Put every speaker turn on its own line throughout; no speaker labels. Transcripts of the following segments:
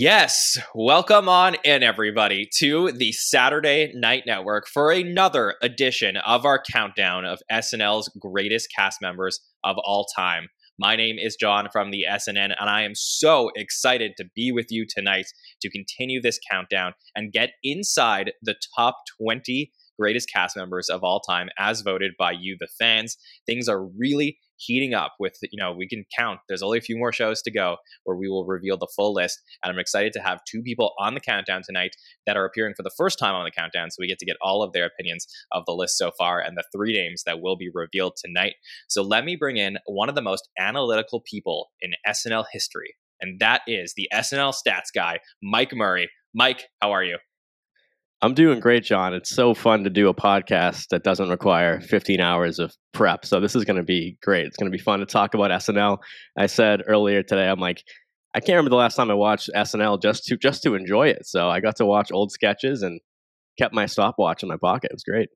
Yes, welcome on in, everybody, to the Saturday Night Network for another edition of our countdown of SNL's greatest cast members of all time. My name is John from the SNN, and I am so excited to be with you tonight to continue this countdown and get inside the top 20 greatest cast members of all time as voted by you, the fans. Things are really heating up with, you know, we can count. There's only a few more shows to go where we will reveal the full list. And I'm excited to have two people on the countdown tonight that are appearing for the first time on the countdown. So we get to get all of their opinions of the list so far and the three names that will be revealed tonight. So let me bring in one of the most analytical people in SNL history. And that is the SNL stats guy, Mike Murray. Mike, how are you?
I'm doing great, John. It's so fun to do a podcast that doesn't require 15 hours of prep. So this is going to be great. It's going to be fun to talk about SNL. I said earlier today, I'm like, I can't remember the last time I watched SNL just to just to enjoy it. So I got to watch old sketches and kept my stopwatch in my pocket. It was great.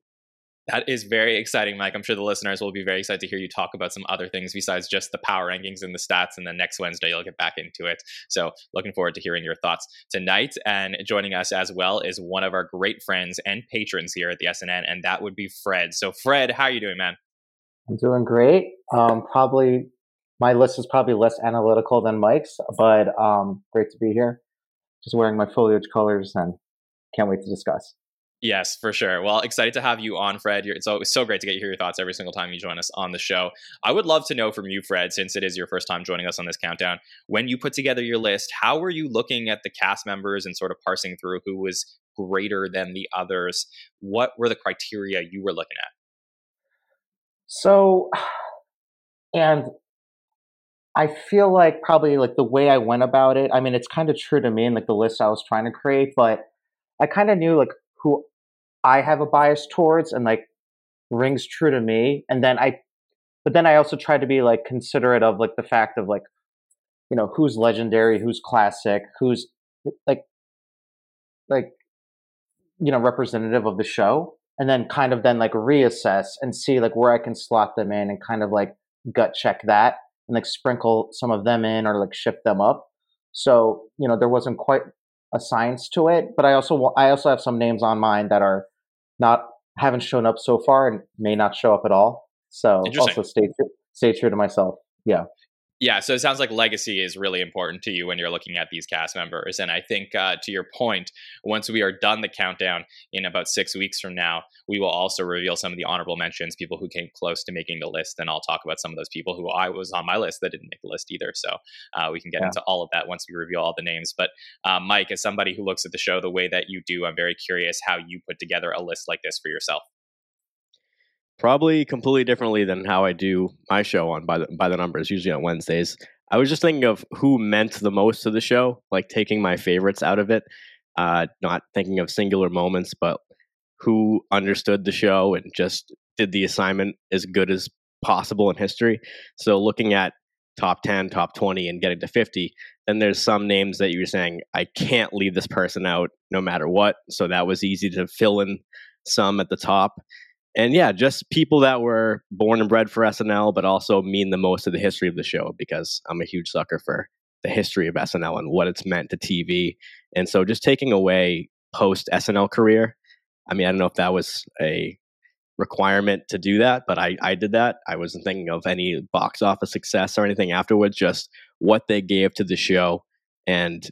That is very exciting, Mike. I'm sure the listeners will be very excited to hear you talk about some other things besides just the power rankings and the stats. And then next Wednesday, you'll get back into it. So, looking forward to hearing your thoughts tonight. And joining us as well is one of our great friends and patrons here at the SNN, and that would be Fred. So, Fred, how are you doing, man?
I'm doing great. Um, probably my list is probably less analytical than Mike's, but um, great to be here. Just wearing my foliage colors and can't wait to discuss.
Yes, for sure. Well, excited to have you on, Fred. You're, it's always so great to get hear your thoughts every single time you join us on the show. I would love to know from you, Fred, since it is your first time joining us on this countdown, when you put together your list, how were you looking at the cast members and sort of parsing through who was greater than the others? What were the criteria you were looking at?
So, and I feel like probably like the way I went about it, I mean, it's kind of true to me and like the list I was trying to create, but I kind of knew like who I have a bias towards and like rings true to me. And then I, but then I also try to be like considerate of like the fact of like, you know, who's legendary, who's classic, who's like, like, you know, representative of the show. And then kind of then like reassess and see like where I can slot them in and kind of like gut check that and like sprinkle some of them in or like shift them up. So, you know, there wasn't quite a science to it, but I also I also have some names on mine that are not haven't shown up so far and may not show up at all. So also stay stay true to myself. Yeah.
Yeah, so it sounds like legacy is really important to you when you're looking at these cast members. And I think, uh, to your point, once we are done the countdown in about six weeks from now, we will also reveal some of the honorable mentions, people who came close to making the list. And I'll talk about some of those people who I was on my list that didn't make the list either. So uh, we can get yeah. into all of that once we reveal all the names. But uh, Mike, as somebody who looks at the show the way that you do, I'm very curious how you put together a list like this for yourself
probably completely differently than how I do my show on by the by the numbers, usually on Wednesdays. I was just thinking of who meant the most to the show, like taking my favorites out of it, uh, not thinking of singular moments, but who understood the show and just did the assignment as good as possible in history. So looking at top 10, top 20, and getting to 50, then there's some names that you're saying, I can't leave this person out no matter what. So that was easy to fill in some at the top and yeah, just people that were born and bred for SNL, but also mean the most to the history of the show because I'm a huge sucker for the history of SNL and what it's meant to TV. And so just taking away post SNL career, I mean, I don't know if that was a requirement to do that, but I, I did that. I wasn't thinking of any box office success or anything afterwards, just what they gave to the show and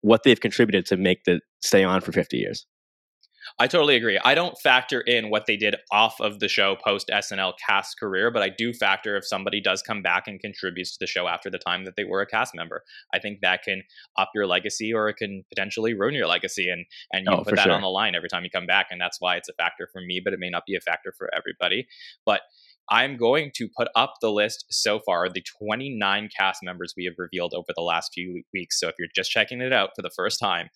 what they've contributed to make the stay on for 50 years.
I totally agree. I don't factor in what they did off of the show post SNL cast career, but I do factor if somebody does come back and contributes to the show after the time that they were a cast member. I think that can up your legacy or it can potentially ruin your legacy and and you oh, put that sure. on the line every time you come back and that's why it's a factor for me, but it may not be a factor for everybody. But I'm going to put up the list so far, the 29 cast members we have revealed over the last few weeks. So if you're just checking it out for the first time,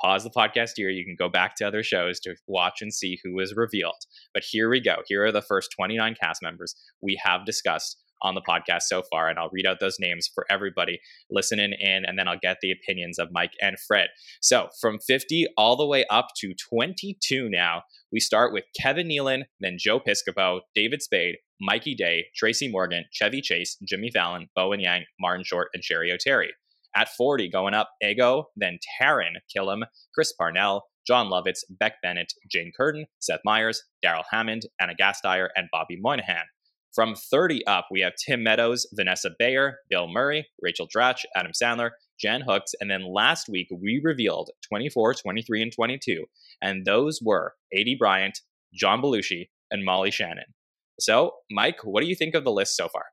pause the podcast here. You can go back to other shows to watch and see who was revealed. But here we go. Here are the first 29 cast members we have discussed on the podcast so far. And I'll read out those names for everybody listening in, and then I'll get the opinions of Mike and Fred. So from 50 all the way up to 22 now, we start with Kevin Nealon, then Joe Piscopo, David Spade, Mikey Day, Tracy Morgan, Chevy Chase, Jimmy Fallon, Bowen Yang, Martin Short, and Cheri Oteri. At 40, going up, Ego, then Taran Killam, Chris Parnell, Jon Lovitz, Beck Bennett, Jane Curtin, Seth Meyers, Darrell Hammond, Ana Gasteyer, and Bobby Moynihan. From 30 up, we have Tim Meadows, Vanessa Bayer, Bill Murray, Rachel Dratch, Adam Sandler, Jan Hooks, and then last week we revealed 24, 23, and 22, and those were Aidy Bryant, John Belushi, and Molly Shannon. So, Mike, what do you think of the list so far?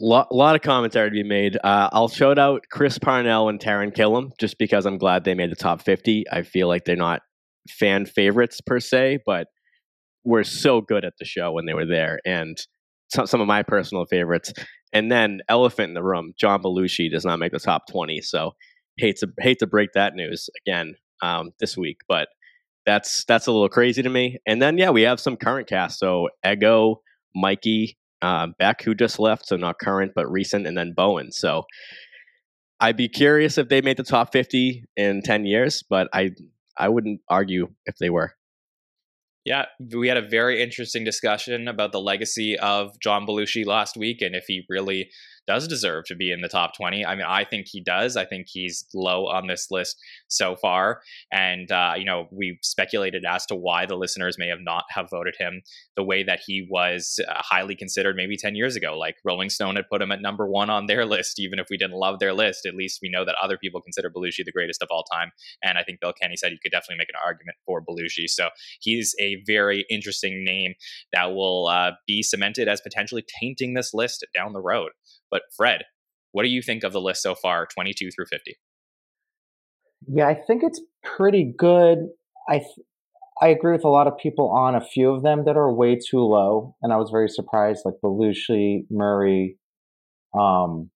A lot, lot, of commentary to be made. Uh, I'll shout out Chris Parnell and Taran Killam just because I'm glad they made the top 50. I feel like they're not fan favorites per se, but were so good at the show when they were there. And some, some of my personal favorites. And then Elephant in the Room, John Belushi does not make the top 20. So hate to hate to break that news again um, this week, but that's that's a little crazy to me. And then yeah, we have some current cast. So Ego, Mikey, uh, Beck, who just left, so not current but recent, and then Bowen. So I'd be curious if they made the top fifty in ten years, but I I wouldn't argue if they were.
Yeah, we had a very interesting discussion about the legacy of John Belushi last week and if he really does deserve to be in the top 20. I mean, I think he does. I think he's low on this list so far. And, uh, you know, we speculated as to why the listeners may have not have voted him the way that he was uh, highly considered maybe 10 years ago. Like Rolling Stone had put him at number one on their list, even if we didn't love their list. At least we know that other people consider Belushi the greatest of all time. And I think Bill Kenny said you could definitely make an argument for Belushi. So he's a very interesting name that will uh, be cemented as potentially tainting this list down the road. But Fred, what do you think of the list so far, 22 through 50?
Yeah, I think it's pretty good. I th- I agree with a lot of people on a few of them that are way too low, and I was very surprised, like Belushi, Murray, um,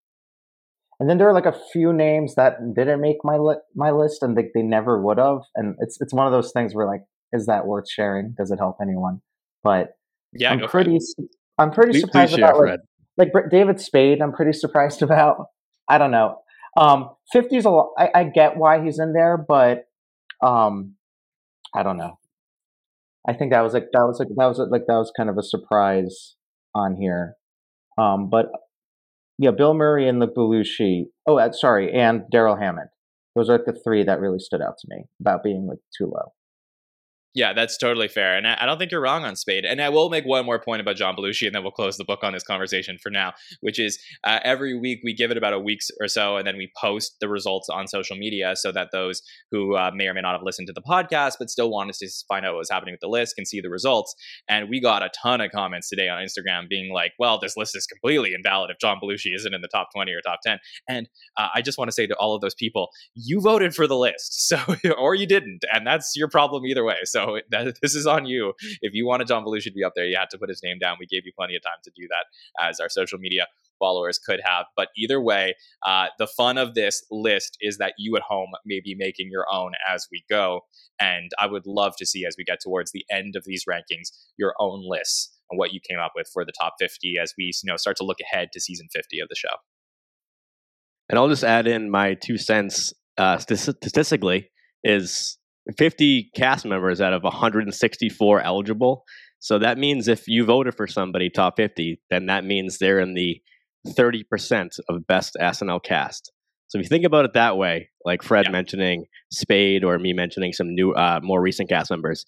and then there are like a few names that didn't make my li- my list, and they, they never would have. And it's it's one of those things where like, is that worth sharing? Does it help anyone? But
yeah,
I'm pretty I'm pretty please, surprised please about like, like David Spade, I'm pretty surprised about. I don't know. Um, 50's a lot. I, I get why he's in there, but um, I don't know. I think that was like that was like that was like that was kind of a surprise on here. Um, but yeah, Bill Murray and the Belushi. Oh, uh, sorry, and Darrell Hammond. Those are like the three that really stood out to me about being like too low.
Yeah, that's totally fair. And I, don't think you're wrong on Spade. And I will make one more point about John Belushi, and then we'll close the book on this conversation for now, which is uh, every week we give it about a week or so, and then we post the results on social media so that those who uh, may or may not have listened to the podcast but still wanted to find out what was happening with the list can see the results. And we got a ton of comments today on Instagram being like, well, this list is completely invalid if John Belushi isn't in the top 20 or top 10. And uh, I just want to say to all of those people, you voted for the list, so or you didn't, and that's your problem either way. So that, this is on you. If you wanted John Belushi to be up there, you had to put his name down. We gave you plenty of time to do that, as our social media followers could have. But either way, uh, the fun of this list is that you at home may be making your own as we go. And I would love to see, as we get towards the end of these rankings, your own lists and what you came up with for the top 50 as we you know start to look ahead to season 50 of the show.
And I'll just add in my two cents uh, statistically is 50 cast members out of 164 eligible. So that means if you voted for somebody top 50, then that means they're in the 30% of best SNL cast. So if you think about it that way, like Fred yeah. mentioning Spade or me mentioning some new, uh, more recent cast members,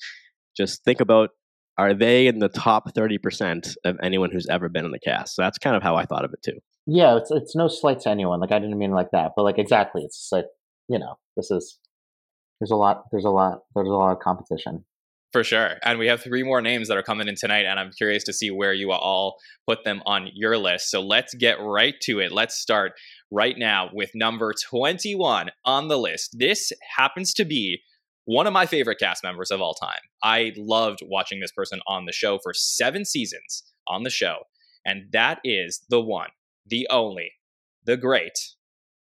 just think about are they in the top 30% of anyone who's ever been in the cast? So that's kind of how I thought of it too.
Yeah, it's it's no slight to anyone. Like I didn't mean like that, but like exactly, it's just like you know, this is there's a lot there's a lot there's a lot of competition.
For sure and we have three more names that are coming in tonight and i'm curious to see where you all put them on your list. So let's get right to it. Let's start right now with number 21 on the list. This happens to be one of my favorite cast members of all time. I loved watching this person on the show for seven seasons on the show and that is the one the only the great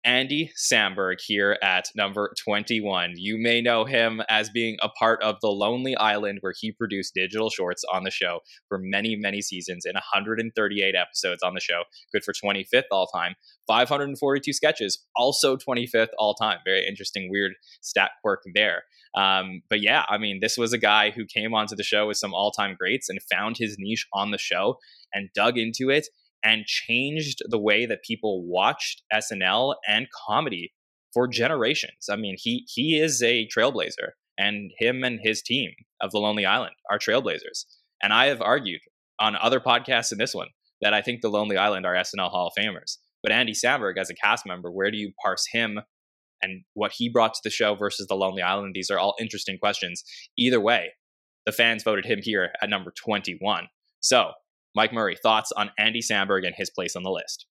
Andy Samberg here at number 21. You may know him as being a part of The Lonely Island, where he produced digital shorts on the show for many, many seasons in 138 episodes on the show. Good for 25th all time. 542 sketches, also 25th all time. Very interesting, weird stat quirk there. Um, but yeah, I mean, this was a guy who came onto the show with some all time greats and found his niche on the show and dug into it and changed the way that people watched SNL and comedy for generations. I mean, he he is a trailblazer, and him and his team of The Lonely Island are trailblazers. And I have argued on other podcasts in this one that I think The Lonely Island are SNL Hall of Famers. But Andy Samberg, as a cast member, where do you parse him and what he brought to the show versus The Lonely Island? These are all interesting questions. Either way, the fans voted him here at number 21. So, Mike Murray, thoughts on Andy Samberg and his place on the list?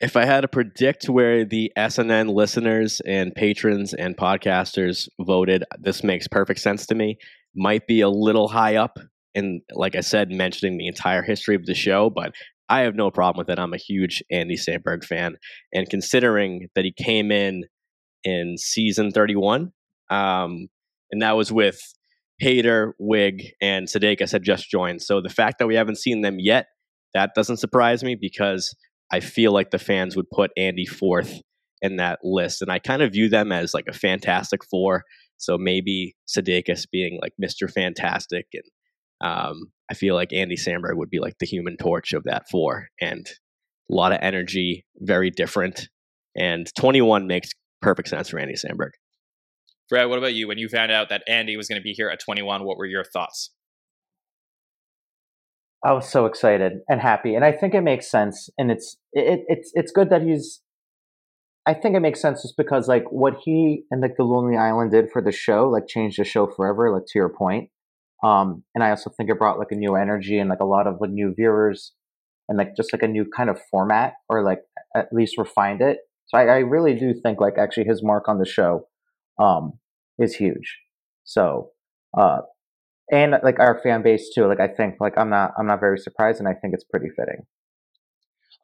If I had to predict where the SNN listeners and patrons and podcasters voted, this makes perfect sense to me. Might be a little high up, and like I said, mentioning the entire history of the show, but I have no problem with it. I'm a huge Andy Samberg fan, and considering that he came in in season 31, um, and that was with Hader, Wiig, and Sudeikis had just joined. So the fact that we haven't seen them yet, that doesn't surprise me because I feel like the fans would put Andy fourth in that list, and I kind of view them as like a Fantastic Four. So maybe Sudeikis being like Mister Fantastic, and um, I feel like Andy Samberg would be like the Human Torch of that four, and a lot of energy, very different. And 21 makes perfect sense for Andy Samberg.
Fred, what about you? When you found out that Andy was going to be here at 21, what were your thoughts?
I was so excited and happy, and I think it makes sense. And it's it, it's it's good that he's. I think it makes sense just because like what he and like the Lonely Island did for the show, like changed the show forever. Like to your point, um, and I also think it brought like a new energy and like a lot of like new viewers, and like just like a new kind of format, or like at least refined it. So I, I really do think like actually his mark on the show um, is huge. So, uh, and like our fan base too. Like I think like I'm not I'm not very surprised, and I think it's pretty fitting.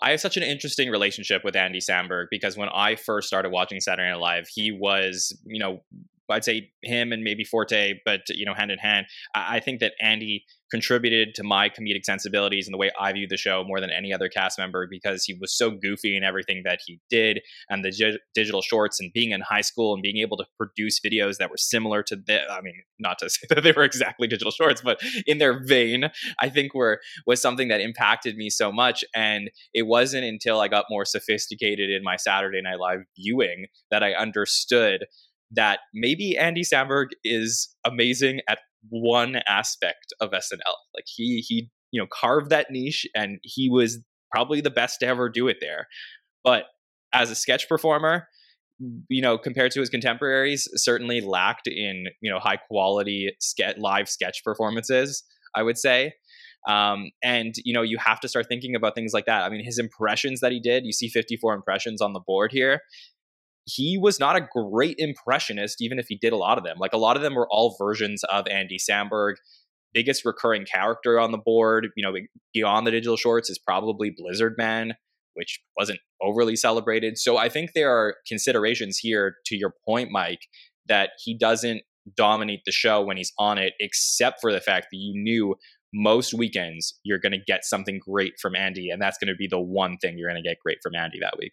I have such an interesting relationship with Andy Samberg because when I first started watching Saturday Night Live, he was, you know, I'd say him and maybe Forte, but you know, hand in hand. I, think that Andy contributed to my comedic sensibilities and the way I view the show more than any other cast member because he was so goofy in everything that he did, and the gi- digital shorts, and being in high school and being able to produce videos that were similar to the. I mean, not to say that they were exactly digital shorts, but in their vein, I think were was something that impacted me so much. And it wasn't until I got more sophisticated in my Saturday Night Live viewing that I understood that maybe Andy Samberg is amazing at one aspect of SNL. Like he he you know carved that niche and he was probably the best to ever do it there. But as a sketch performer, you know, compared to his contemporaries, certainly lacked in you know high quality ske- live sketch performances. I would say. Um, and you know you have to start thinking about things like that. I mean, his impressions that he did. You see 54 impressions on the board here he was not a great impressionist, even if he did a lot of them. Like a lot of them were all versions of Andy Samberg. Biggest recurring character on the board, you know, beyond the digital shorts is probably Blizzard Man, which wasn't overly celebrated. So I think there are considerations here, to your point, Mike, that he doesn't dominate the show when he's on it, except for the fact that you knew most weekends you're going to get something great from Andy, and that's going to be the one thing you're going to get great from Andy that week.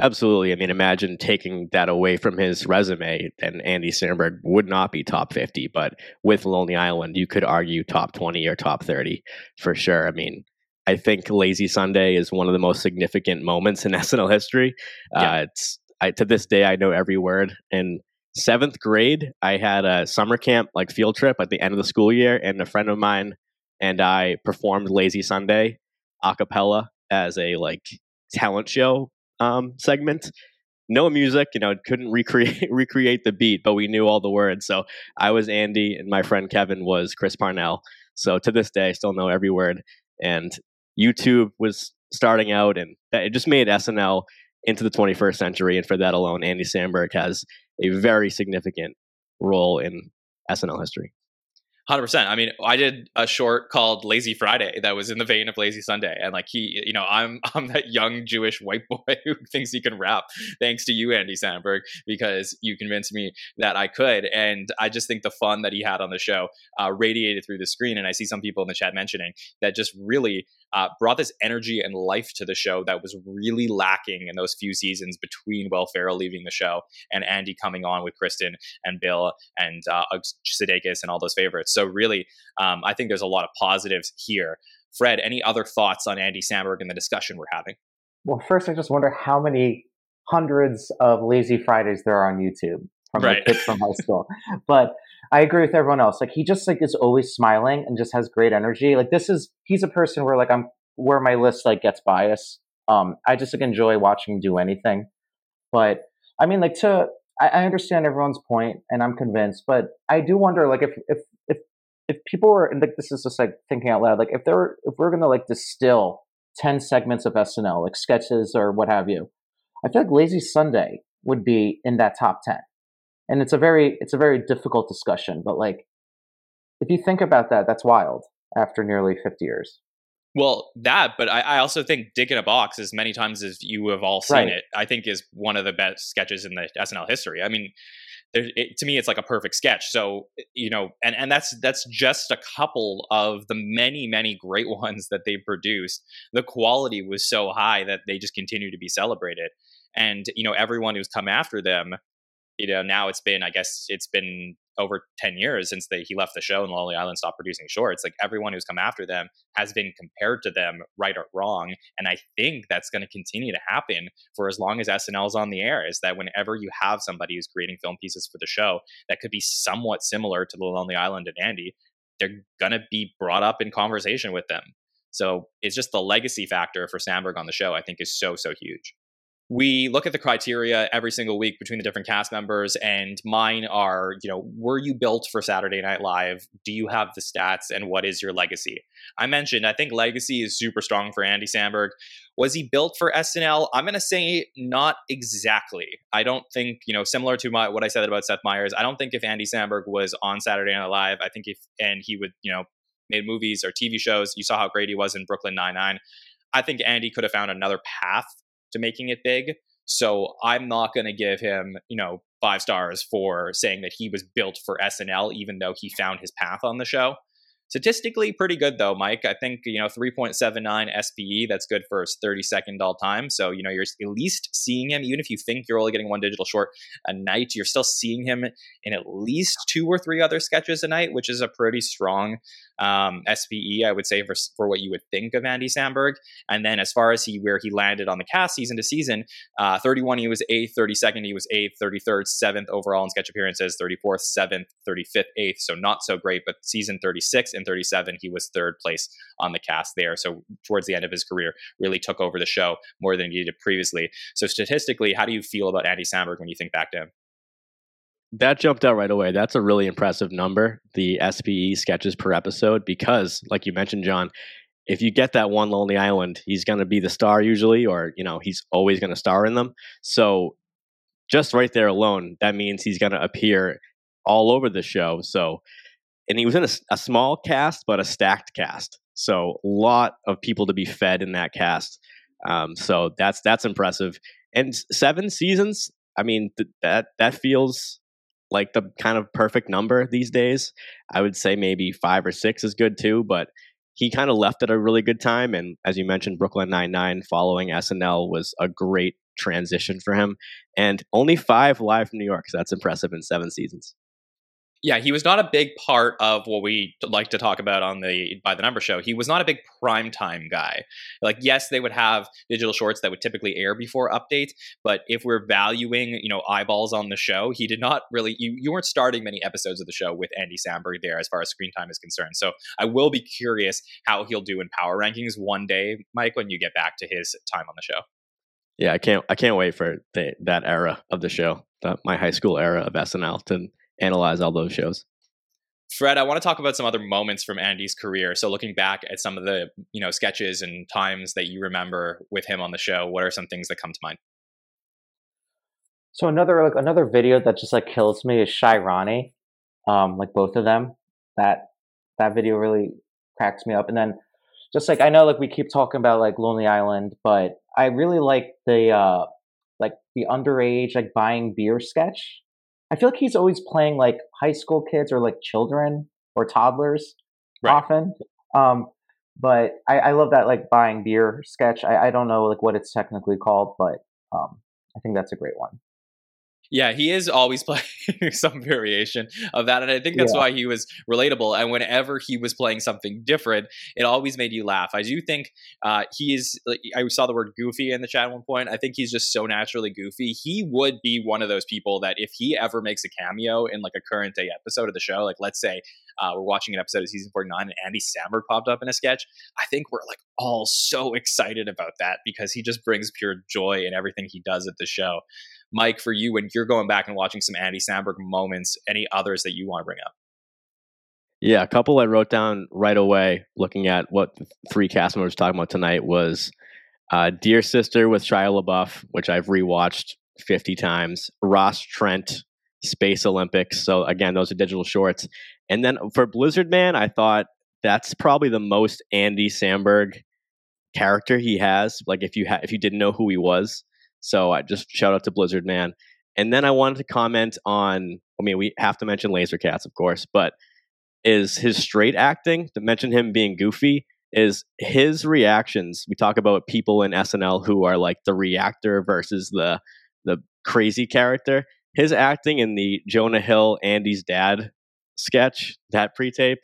Absolutely. I mean, imagine taking that away from his resume, and Andy Samberg would not be top 50. But with Lonely Island, you could argue top 20 or top 30 for sure. I mean, I think Lazy Sunday is one of the most significant moments in SNL history. Yeah. Uh, it's I, to this day, I know every word. In seventh grade, I had a summer camp, like field trip at the end of the school year, and a friend of mine and I performed Lazy Sunday a cappella as a like talent show um, segment. No music, you know, couldn't recreate recreate the beat, but we knew all the words. So I was Andy, and my friend Kevin was Chris Parnell. So to this day, I still know every word. And YouTube was starting out, and it just made SNL into the 21st century. And for that alone, Andy Samberg has a very significant role in SNL history.
Hundred percent. I mean, I did a short called Lazy Friday that was in the vein of Lazy Sunday, and like he, you know, I'm I'm that young Jewish white boy who thinks he can rap. Thanks to you, Andy Samberg, because you convinced me that I could, and I just think the fun that he had on the show uh, radiated through the screen. And I see some people in the chat mentioning that just really uh, brought this energy and life to the show that was really lacking in those few seasons between Will Ferrell leaving the show and Andy coming on with Kristen and Bill and uh, Sudeikis and all those favorites. So really, um, I think there's a lot of positives here. Fred, any other thoughts on Andy Samberg and the discussion we're having?
Well, first, I just wonder how many hundreds of Lazy Fridays there are on YouTube from right. kids from high school. But I agree with everyone else. Like he just like is always smiling and just has great energy. Like this is he's a person where like I'm where my list like gets biased. Um, I just like enjoy watching him do anything. But I mean, like to I, I understand everyone's point, and I'm convinced. But I do wonder, like if if if if people were and like this is just like thinking out loud, like if there if we're gonna like distill ten segments of SNL, like sketches or what have you, I feel like Lazy Sunday would be in that top ten and it's a very it's a very difficult discussion but like if you think about that that's wild after nearly 50 years.
Well that but i, I also think dick in a box as many times as you have all seen right. it i think is one of the best sketches in the snl history. I mean there, it, to me it's like a perfect sketch. So eh, you know and and that's that's just a couple of the many many great ones that they produced the quality was so high that they just continue to be celebrated. And you know everyone who's come after them you know, now it's been, I guess it's been over 10 years since they, he left the show and Lonely Island stopped producing shorts. Like everyone who's come after them has been compared to them, right or wrong. And I think that's going to continue to happen for as long as SNL is on the air. Is that whenever you have somebody who's creating film pieces for the show that could be somewhat similar to the Lonely Island and Andy, they're going to be brought up in conversation with them. So it's just the legacy factor for Samberg on the show, I think, is so, so huge we look at the criteria every single week between the different cast members and mine are you know were you built for saturday night live? Do you have the stats and what is your legacy? I mentioned i think legacy is super strong for andy samberg. Was he built for snl i'm going to say not exactly. I don't think you know similar to my, what i said about seth meyers i don't think if andy samberg was on saturday night live i think if and he would you know made movies or tv shows you saw how great he was in brooklyn 99 I think Andy could have found another path to making it big. So I'm not going to give him, you know, five stars for saying that he was built for SNL, even though he found his path on the show. Statistically, pretty good though, Mike. I think you know 3.79 SPE. That's good for his 32nd all time. So you know you're at least seeing him, even if you think you're only getting one digital short a night. You're still seeing him in at least two or three other sketches a night, which is a pretty strong um, SPE, I would say, for, for what you would think of Andy Samberg. And then as far as he where he landed on the cast season to season, uh, 31 he was eighth, 32nd he was eighth, 33rd seventh overall in sketch appearances, 34th seventh, 35th eighth. So not so great, but season 36 and 37 he was third place on the cast there. So towards the end of his career, really took over the show more than he did previously. So statistically, how do you feel about Andy Samberg when you think back to him?
that jumped out right away. That's a really impressive number, the SPE sketches per episode, because, like you mentioned, John, if you get that one Lonely Island, he's going to be the star usually, or, you know, he's always going to star in them. So just right there alone, that means he's going to appear all over the show. So, and he was in a, a small cast, but a stacked cast. So, a lot of people to be fed in that cast. Um, so that's that's impressive. And seven seasons, I mean, th- that that feels like the kind of perfect number these days. I would say maybe five or six is good too, but he kind of left at a really good time. And as you mentioned, Brooklyn Nine Nine following SNL was a great transition for him. And only five live from New York, so that's impressive in seven seasons
yeah, he was not a big part of what we like to talk about on the by the number show. He was not a big primetime guy. Like, yes, they would have digital shorts that would typically air before updates, but if we're valuing, you know, eyeballs on the show, he did not really. You, you weren't starting many episodes of the show with Andy Samberg there as far as screen time is concerned. So I will be curious how he'll do in power rankings one day, Mike, when you get back to his time on the show.
Yeah, I can't. I can't wait for the, that era of the show, my high school era of SNL to analyze all those shows.
Fred, I want to talk about some other moments from Andy's career. So looking back at some of the, you know, sketches and times that you remember with him on the show, what are some things that come to mind?
So another like another video that just like kills me is Shy Ronnie. Um, like both of them. That that video really cracks me up. And then just like I know like we keep talking about like Lonely Island, but I really like the uh like the underage like buying beer sketch I feel like he's always playing like high school kids or like children or toddlers right. often. Um, but I, I, love that like buying beer sketch. I, I, don't know like what it's technically called, but um, I think that's a great one.
Yeah, he is always playing some variation of that. And I think that's yeah. why he was relatable. And whenever he was playing something different, it always made you laugh. I do think uh, he is, like, I saw the word goofy in the chat at one point. I think he's just so naturally goofy. He would be one of those people that if he ever makes a cameo in like a current day episode of the show, like let's say uh, we're watching an episode of season 49 and Andy Samberg popped up in a sketch, I think we're like all so excited about that because he just brings pure joy in everything he does at the show. Mike, for you, when you're going back and watching some Andy Samberg moments, any others that you want to bring up?
Yeah, a couple I wrote down right away looking at what three cast members talking about tonight was uh, Dear Sister with Shia LaBeouf, which I've rewatched 50 times, Ras Trent, Space Olympics. So, again, those are digital shorts. And then for Blizzard Man, I thought that's probably the most Andy Samberg character he has. Like if you ha- if you didn't know who he was, so I just shout out to Blizzard Man. And then I wanted to comment on. I mean, we have to mention Laser Cats, of course, but is his straight acting to mention him being goofy is his reactions. We talk about people in SNL who are like the reactor versus the the crazy character. His acting in the Jonah Hill Andy's dad sketch, that pre-tape,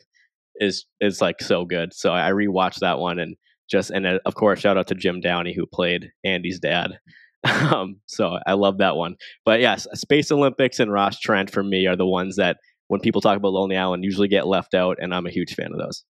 is is like so good. So I rewatched that one and just and uh, of course shout out to Jim Downey who played Andy's dad. Um, so I love that one. But yes, Space Olympics and Ras Trent for me are the ones that when people talk about Lonely Island usually get left out, and I'm a huge fan of those.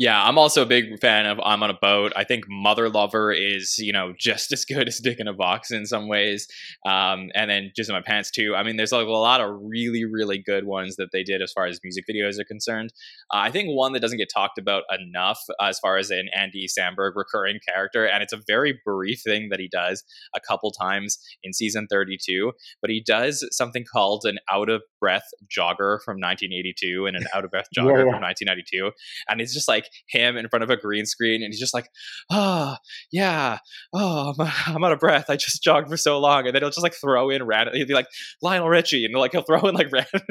Yeah, I'm also a big fan of I'm on a boat. I think Mother Lover is, you know, just as good as Dick in a Box in some ways. Um, and then Just in My Pants too. I mean, there's like a lot of really, really good ones that they did as far as music videos are concerned. Uh, I think one that doesn't get talked about enough as far as an Andy Samberg recurring character, and it's a very brief thing that he does a couple times in season 32, but he does something called an out of breath jogger from 1982 and an out of breath jogger yeah, yeah. from 1992. And it's just like, him in front of a green screen and he's just like, oh, yeah, oh, I'm, I'm out of breath. I just jogged for so long. And then he'll just like throw in random, he'll be like Lionel Richie and like he'll throw in like random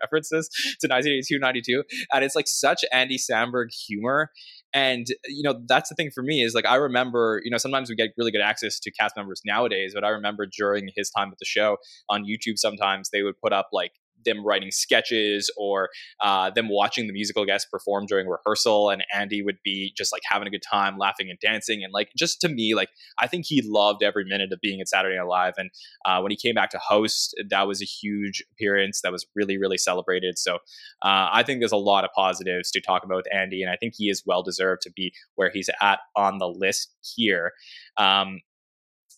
references to 1982, 92. And it's like such Andy Samberg humor. And, you know, that's the thing for me is like, I remember, you know, sometimes we get really good access to cast members nowadays, but I remember during his time at the show on YouTube, sometimes they would put up like them writing sketches or uh, them watching the musical guests perform during rehearsal and andy would be just like having a good time laughing and dancing and like just to me like i think he loved every minute of being at saturday night live and uh, when he came back to host that was a huge appearance that was really really celebrated so uh, i think there's a lot of positives to talk about with andy and i think he is well deserved to be where he's at on the list here. Um,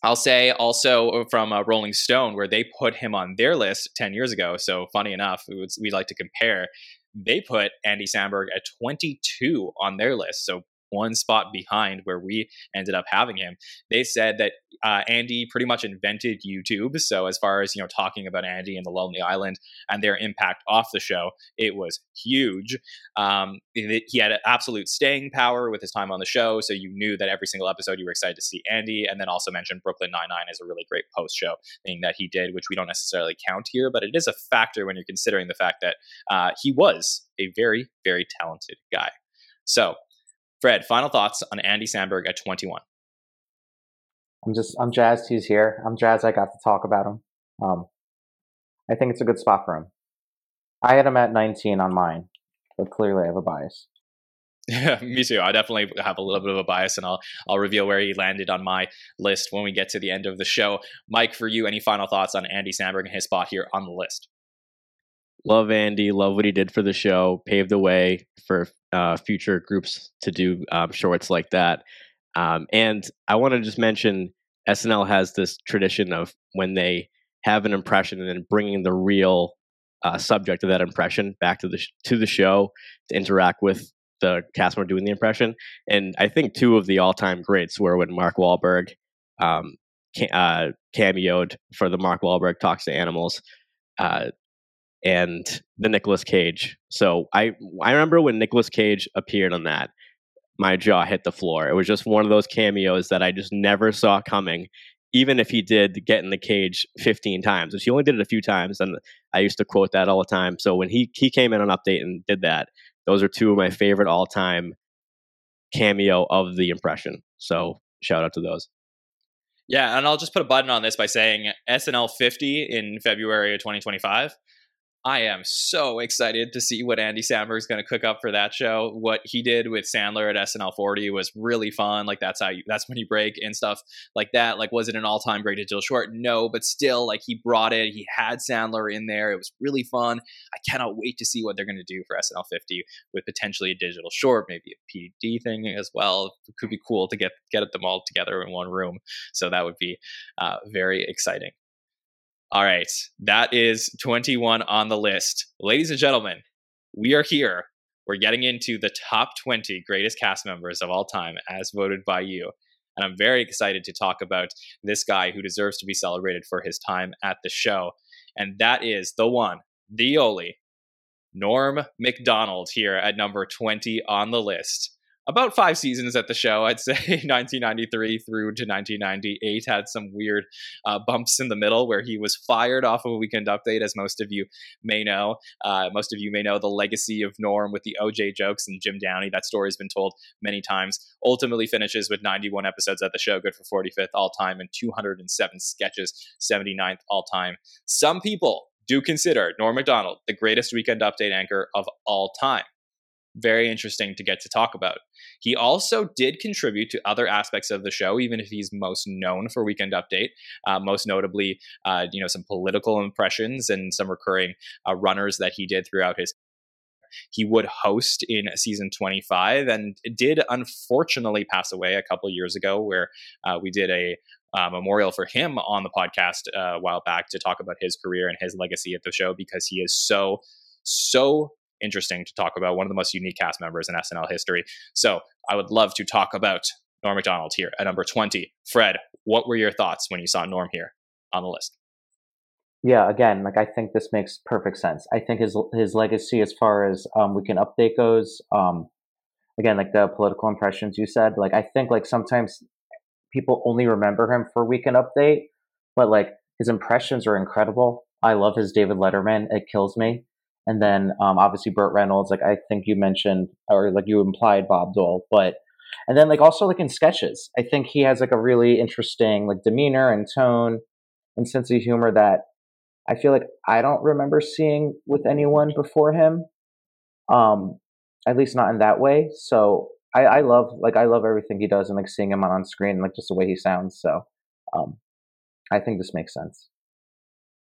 I'll say also uh, from uh, Rolling Stone, where they put him on their list 10 years ago. So, funny enough, we like to compare. They put Andy Samberg at 22 on their list. So, one spot behind where we ended up having him. They said that uh, Andy pretty much invented YouTube. So as far as you know, talking about Andy and the Lonely Island and their impact off the show, it was huge. Um, he had absolute staying power with his time on the show, so you knew that every single episode you were excited to see Andy. And then also mentioned Brooklyn Nine Nine as a really great post show thing that he did, which we don't necessarily count here, but it is a factor when you're considering the fact that uh, he was a very very talented guy. So Fred, final thoughts on Andy Samberg at 21.
I'm just I'm jazzed he's here. I'm jazzed I got to talk about him. Um, I think it's a good spot for him. I had him at 19 on mine, but clearly I have a bias.
Yeah, me too. I definitely have a little bit of a bias, and I'll I'll reveal where he landed on my list when we get to the end of the show. Mike, for you, any final thoughts on Andy Samberg and his spot here on the list?
Love Andy. Love what he did for the show. Paved the way for uh, future groups to do um, shorts like that. Um, and I want to just mention SNL has this tradition of when they have an impression and then bringing the real uh, subject of that impression back to the sh- to the show to interact with the cast member doing the impression. And I think two of the all time greats were when Mark Wahlberg um, ca- uh, cameoed for the Mark Wahlberg Talks to Animals. Uh, and the Nicolas Cage. So I I remember when Nicolas Cage appeared on that, my jaw hit the floor. It was just one of those cameos that I just never saw coming. Even if he did get in the cage 15 times, which he only did it a few times, and I used to quote that all the time. So when he he came in on update and did that, those are two of my favorite all time cameo of the impression. So shout out to those.
Yeah, and I'll just put a button on this by saying SNL 50 in February of 2025. I am so excited to see what Andy Samberg is going to cook up for that show. What he did with Sandler at SNL 40 was really fun. Like that's how you, that's when you break and stuff like that. Like, was it an all time great digital short? No, but still, like he brought it. He had Sandler in there. It was really fun. I cannot wait to see what they're going to do for SNL 50 with potentially a digital short, maybe a PD thing as well. It could be cool to get get them all together in one room. So that would be uh, very exciting. All right, that is 21 on the list. Ladies and gentlemen, we are here. We're getting into the top 20 greatest cast members of all time as voted by you. And I'm very excited to talk about this guy who deserves to be celebrated for his time at the show. And that is the one, the only, Norm Macdonald here at number 20 on the list about five seasons at the show. I'd say 1993 through to 1998 had some weird uh, bumps in the middle where he was fired off of a weekend update, as most of you may know. Uh, most of you may know the legacy of Norm with the OJ jokes and Jim Downey. That story has been told many times. Ultimately finishes with 91 episodes at the show, good for 45th all time, and 207 sketches, 79th all time. Some people do consider Norm Macdonald the greatest weekend update anchor of all time very interesting to get to talk about. He also did contribute to other aspects of the show, even if he's most known for Weekend Update, uh, most notably, uh, you know, some political impressions and some recurring uh, runners that he did throughout his. He would host in season 25 and did unfortunately pass away a couple years ago, where uh, we did a uh, memorial for him on the podcast uh, a while back to talk about his career and his legacy at the show because he is so so interesting to talk about. One of the most unique cast members in SNL history. So I would love to talk about Norm Macdonald here at number 20. Fred, what were your thoughts when you saw Norm here on the list?
Yeah, again, like I think this makes perfect sense. I think his his legacy, as far as um, can Update goes, um, again, like the political impressions you said, like I think like sometimes people only remember him for Weekend Update, but like his impressions are incredible. I love his David Letterman. It kills me. And then um, obviously Burt Reynolds, like I think you mentioned or like you implied Bob Dole, but and then like also like in sketches, I think he has like a really interesting like demeanor and tone and sense of humor that I feel like I don't remember seeing with anyone before him. Um, at least not in that way. So I, I love like I love everything he does and like seeing him on, screen, and like just the way he sounds. So um, I think this makes sense.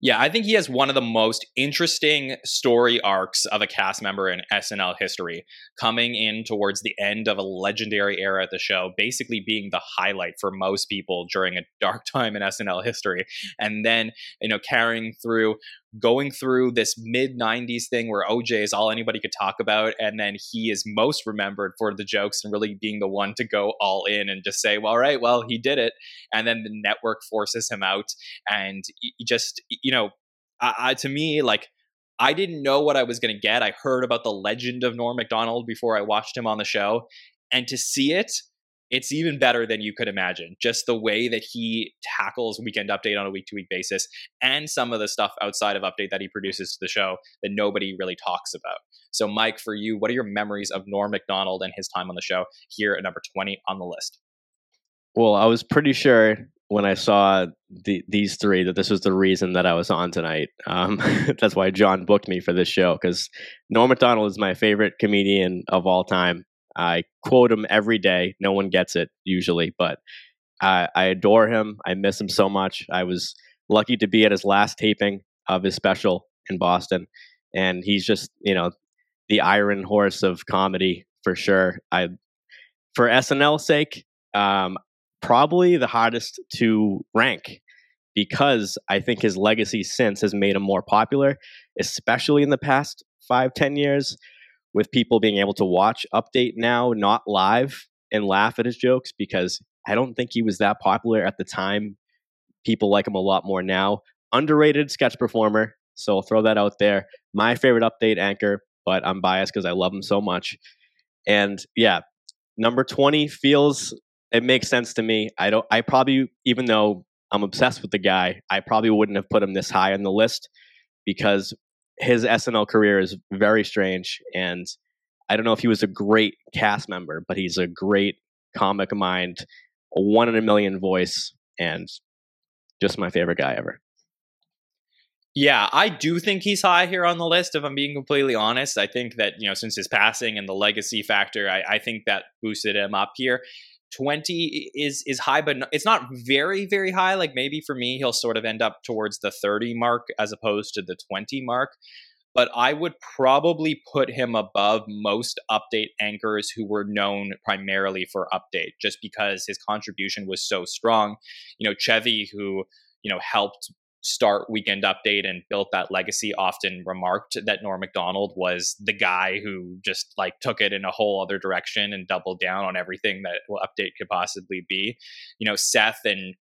Yeah, I think he has one of the most interesting story arcs of a cast member in SNL history, coming in towards the end of a legendary era at the show, basically being the highlight for most people during a dark time in SNL history, and then you know carrying through going through this mid 90s thing where OJ is all anybody could talk about. And then he is most remembered for the jokes and really being the one to go all in and just say, well, all right, well, he did it. And then the network forces him out. And just, you know, I, I, to me, like, I didn't know what I was going to get. I heard about the legend of Norm Macdonald before I watched him on the show. And to see it, it's even better than you could imagine. Just the way that he tackles Weekend Update on a week to week basis and some of the stuff outside of Update that he produces to the show that nobody really talks about. So, Mike, for you, what are your memories of Norm Macdonald and his time on the show here at number 20 on the list?
Well, I was pretty sure when I saw the, these three that this was the reason that I was on tonight. Um, that's why John booked me for this show because Norm Macdonald is my favorite comedian of all time. I quote him every day. No one gets it usually, but I, I adore him. I miss him so much. I was lucky to be at his last taping of his special in Boston, and he's just you know the iron horse of comedy for sure. I for SNL's sake, um, probably the hardest to rank because I think his legacy since has made him more popular, especially in the past five ten years with people being able to watch Update now, not live, and laugh at his jokes because I don't think he was that popular at the time. People like him a lot more now. Underrated sketch performer. So I'll throw that out there. My favorite update anchor, but I'm biased because I love him so much. And yeah, number 20 feels it makes sense to me. I don't I probably even though I'm obsessed with the guy, I probably wouldn't have put him this high on the list because his SNL career is very strange, and I don't know if he was a great cast member, but he's a great comic mind, a one in a million voice, and just my favorite guy ever.
Yeah, I do think he's high here on the list. If I'm being completely honest, I think that you know since his passing and the legacy factor, I, I think that boosted him up here. 20 is is high but it's not very very high like maybe for me he'll sort of end up towards the 30 mark as opposed to the 20 mark but I would probably put him above most update anchors who were known primarily for update just because his contribution was so strong. You know, Chevy who, you know, helped start Weekend Update and built that legacy often remarked that Norm Macdonald was the guy who just like took it in a whole other direction and doubled down on everything that Update could possibly be. You know, Seth and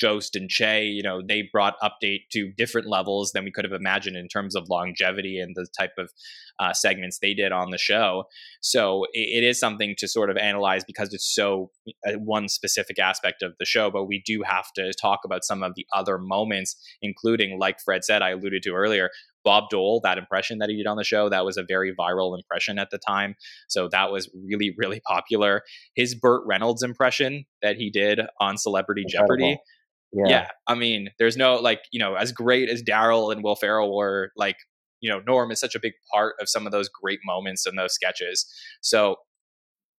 Jost and Che, you know, they brought update to different levels than we could have imagined in terms of longevity and the type of uh, segments they did on the show. So it, it is something to sort of analyze because it's so uh, one specific aspect of the show. But we do have to talk about some of the other moments, including, like Fred said, I alluded to earlier, Bob Dole, that impression that he did on the show, that was a very viral impression at the time. So that was really, really popular. His Burt Reynolds impression that he did on Celebrity Incredible. Jeopardy yeah. yeah. I mean, there's no like, you know, as great as Darrell and Will Ferrell were, like, you know, Norm is such a big part of some of those great moments in those sketches. So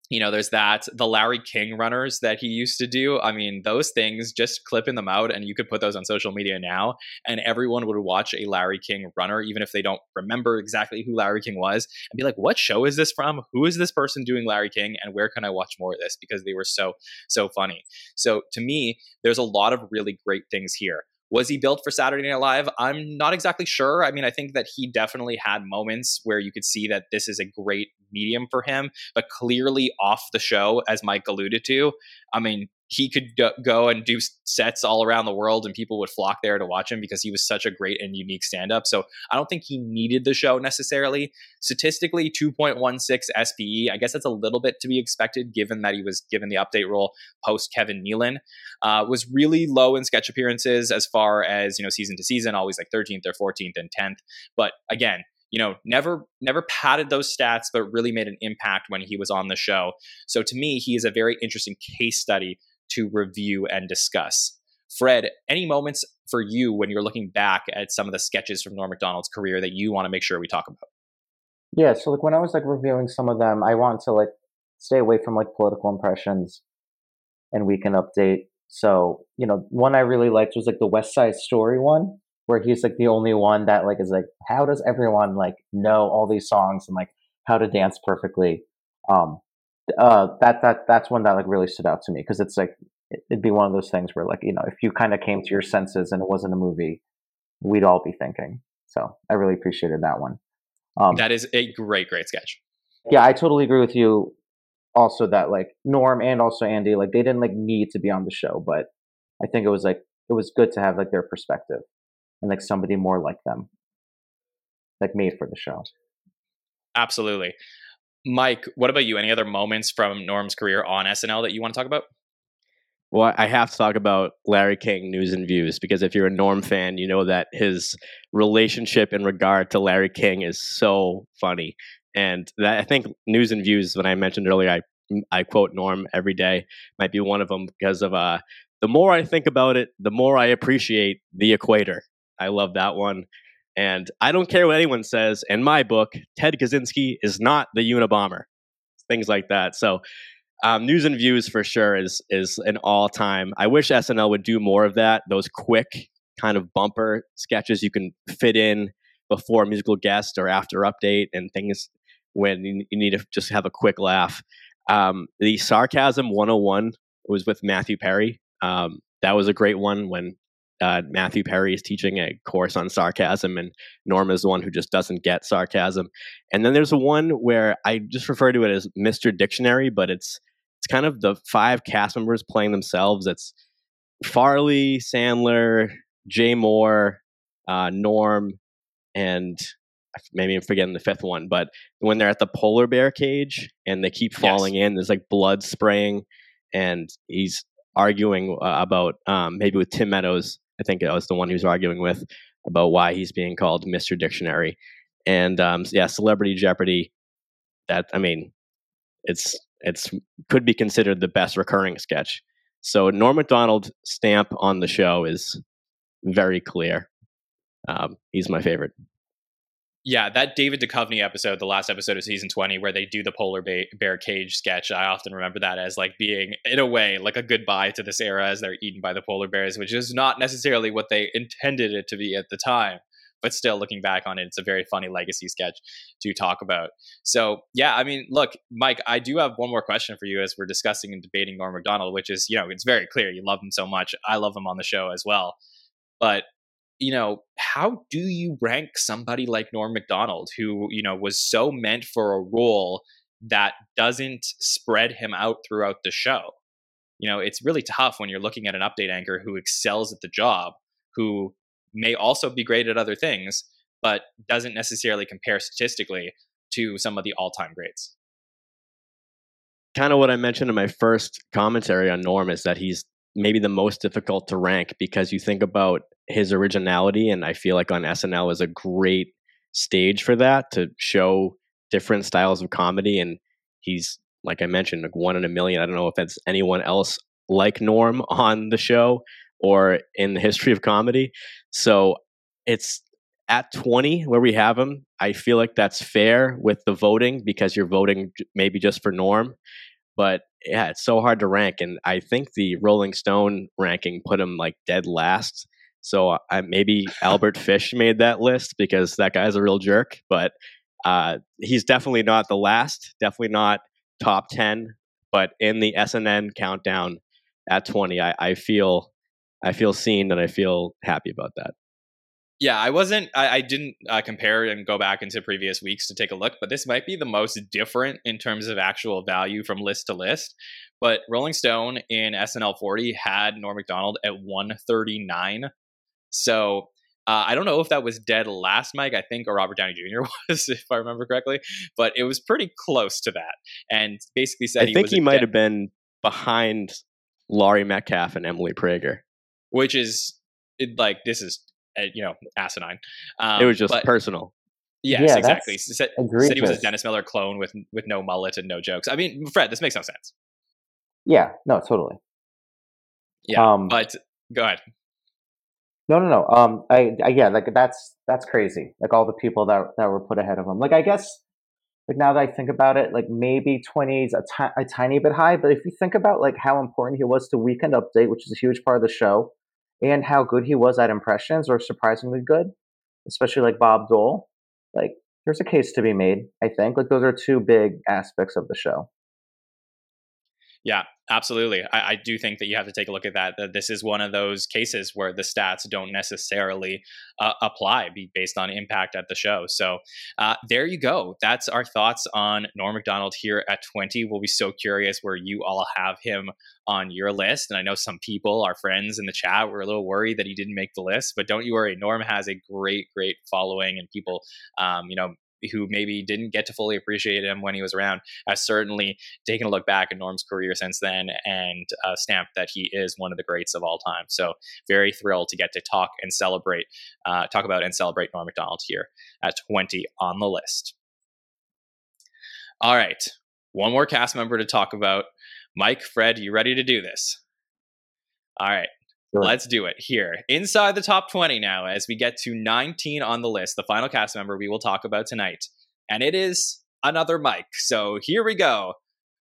you know, there's that. The Larry King runners that he used to do. I mean, those things, just clipping them out, and you could put those on social media now, and everyone would watch a Larry King runner, even if they don't remember exactly who Larry King was, and be like, what show is this from? Who is this person doing Larry King? And where can I watch more of this? Because they were so, so funny. So to me, there's a lot of really great things here. Was he built for Saturday Night Live? I'm not exactly sure. I mean, I think that he definitely had moments where you could see that this is a great medium for him, but clearly off the show, as Mike alluded to. I mean, he could go and do sets all around the world and people would flock there to watch him because he was such a great and unique stand up. So I don't think he needed the show necessarily. Statistically, 2.16 SPE, I guess that's a little bit to be expected given that he was given the update role post Kevin Nealon. Uh, was really low in sketch appearances as far as, you know, season to season, always like 13th or 14th and 10th. But again, you know, never never padded those stats, but really made an impact when he was on the show. So to me, he is a very interesting case study to review and discuss. Fred, any moments for you when you're looking back at some of the sketches from Norm Macdonald's career that you want to make sure we talk about?
Yeah, so like when I was like reviewing some of them, I want to like stay away from like political impressions and weekend update. So, you know, one I really liked was like the West Side Story one, where he's like the only one that like is like, how does everyone like know all these songs and like how to dance perfectly? Um, uh, that that that's one that like really stood out to me because it's like it'd be one of those things where like you know if you kind of came to your senses and it wasn't a movie, we'd all be thinking. So I really appreciated that one.
Um, that is a great great sketch.
Yeah, I totally agree with you. Also, that like Norm and also Andy, like they didn't like need to be on the show, but I think it was like it was good to have like their perspective and like somebody more like them, like made for the show.
Absolutely. Mike, what about you? Any other moments from Norm's career on SNL that you want to talk about?
Well, I have to talk about Larry King news and views because if you're a Norm fan, you know that his relationship in regard to Larry King is so funny. And that I think news and views, when I mentioned earlier, I I quote Norm every day, might be one of them because of uh, the more I think about it, the more I appreciate the equator. I love that one. And I don't care what anyone says. In my book, Ted Kaczynski is not the Unabomber. Things like that. So, um, news and views for sure is is an all time. I wish SNL would do more of that. Those quick kind of bumper sketches you can fit in before a musical guest or after update and things when you, need to just have a quick laugh. Um, the sarcasm 101 was with Matthew Perry. Um, that was a great one when uh, Matthew Perry is teaching a course on sarcasm, and Norm is the one who just doesn't get sarcasm. And then there's a one where I just refer to it as Mr. Dictionary, but it's it's kind of the five cast members playing themselves. It's Farley, Sandler, Jay Mohr, uh, Norm, and maybe I'm forgetting the fifth one. But when they're at the polar bear cage and they keep falling yes. in, there's like blood spraying, and he's arguing uh, about um, maybe with Tim Meadows I think I was the one was arguing with about why he's being called Mr. Dictionary. And um, yeah, Celebrity Jeopardy. That I mean, it's it's could be considered the best recurring sketch. So Norm Macdonald's stamp on the show is very clear. Um, he's my favorite.
Yeah, that David Duchovny episode, the last episode of season 20, where they do the polar bear cage sketch, I often remember that as like being, in a way, like a goodbye to this era as they're eaten by the polar bears, which is not necessarily what they intended it to be at the time. But still, looking back on it, it's a very funny legacy sketch to talk about. So, yeah, I mean, look, Mike, I do have one more question for you as we're discussing and debating Norm Macdonald, which is, you know, it's very clear you love him so much. I love him on the show as well. But you know, how do you rank somebody like Norm Macdonald, who, you know, was so meant for a role that doesn't spread him out throughout the show? You know, it's really tough when you're looking at an update anchor who excels at the job, who may also be great at other things, but doesn't necessarily compare statistically to some of the all time greats.
Kind of what I mentioned in my first commentary on Norm is that he's maybe the most difficult to rank because you think about his originality, and I feel like on SNL is a great stage for that to show different styles of comedy. And he's, like I mentioned, like one in a million. I don't know if that's anyone else like Norm on the show or in the history of comedy. So it's at 20 where we have him. I feel like that's fair with the voting because you're voting maybe just for Norm. But yeah, it's so hard to rank. And I think the Rolling Stone ranking put him like dead last. So I, maybe Albert Fish made that list because that guy's a real jerk. But uh, he's definitely not the last, definitely not top 10. But in the SNN countdown at 20, I, I feel I feel seen and I feel happy about that.
Yeah, I wasn't. I, I didn't uh, compare and go back into previous weeks to take a look, but this might be the most different in terms of actual value from list to list. But Rolling Stone in SNL 40 had Norm Macdonald at 139. So uh, I don't know if that was dead last, Mike. I think or Robert Downey Jr. was, if I remember correctly, but it was pretty close to that. And basically said
I
he
think he might
dead,
have been behind Laurie Metcalf and Emily Prager,
which is it, like this is uh, you know asinine.
Um, it was just but, personal.
Yes, yeah, exactly. Said, said, he was a Dennis Miller clone with with no mullet and no jokes. I mean, Fred, this makes no sense.
Yeah, no, totally.
Yeah, um, but go ahead.
No, no, no. Um, I, I, yeah, like that's that's crazy. Like all the people that that were put ahead of him. Like I guess, like now that I think about it, like maybe twenty is a, t- a tiny bit high. But if you think about like how important he was to Weekend Update, which is a huge part of the show, and how good he was at impressions, or surprisingly good, especially like Bob Dole, like there's a case to be made. I think like those are two big aspects of the show.
Yeah, absolutely. I, I, do think that you have to take a look at that. That this is one of those cases where the stats don't necessarily uh, apply based on impact at the show. So uh, there you go. That's our thoughts on Norm Macdonald here at 20. We'll be so curious where you all have him on your list. And I know some people, our friends in the chat, were a little worried that he didn't make the list. But don't you worry. Norm has a great, great following, and people, um, you know, who maybe didn't get to fully appreciate him when he was around has certainly taken a look back at Norm's career since then and uh, stamped that he is one of the greats of all time. So very thrilled to get to talk and celebrate, uh, talk about and celebrate Norm Macdonald here at 20 on the list. All right, one more cast member to talk about. Mike, Fred, you ready to do this? All right. Sure. Let's do it here. Inside the top 20 now, as we get to 19 on the list, the final cast member we will talk about tonight. And it is another Mike. So here we go.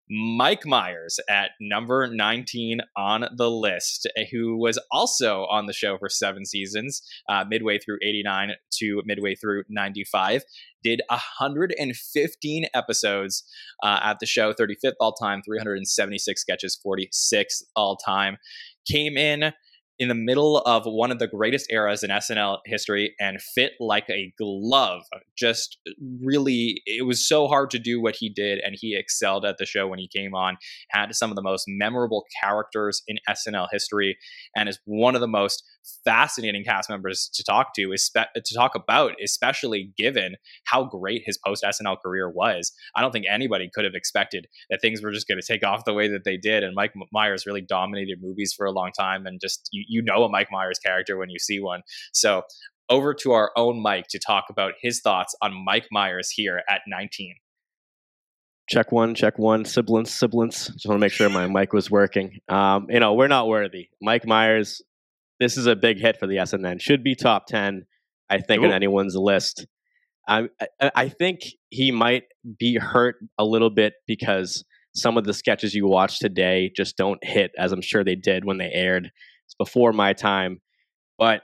Mike Myers at number 19 on the list, eh, who was also on the show for seven seasons, uh, midway through 89 to midway through 95. Did 115 episodes uh, at the show, 35th all time, 376 sketches, 46 all time. Came in in the middle of one of the greatest eras in SNL history and fit like a glove. Just really, it was so hard to do what he did, and he excelled at the show when he came on. Had some of the most memorable characters in SNL history, and is one of the most fascinating cast members to talk to, is to talk about, especially given how great his post SNL career was. I don't think anybody could have expected that things were just going to take off the way that they did, and Mike Myers really dominated movies for a long time, and just you, you know a Mike Myers character when you see one. So over to our own Mike to talk about his thoughts on Mike Myers here at 19.
check one, check one, siblings, siblings. Just want to make sure my mic was working. Um, you know, we're not worthy. Mike Myers, this is a big hit for the SNN. Should be top 10, I think, Ooh. on anyone's list. I, I, I think he might be hurt a little bit because some of the sketches you watch today just don't hit as I'm sure they did when they aired. It's before my time. But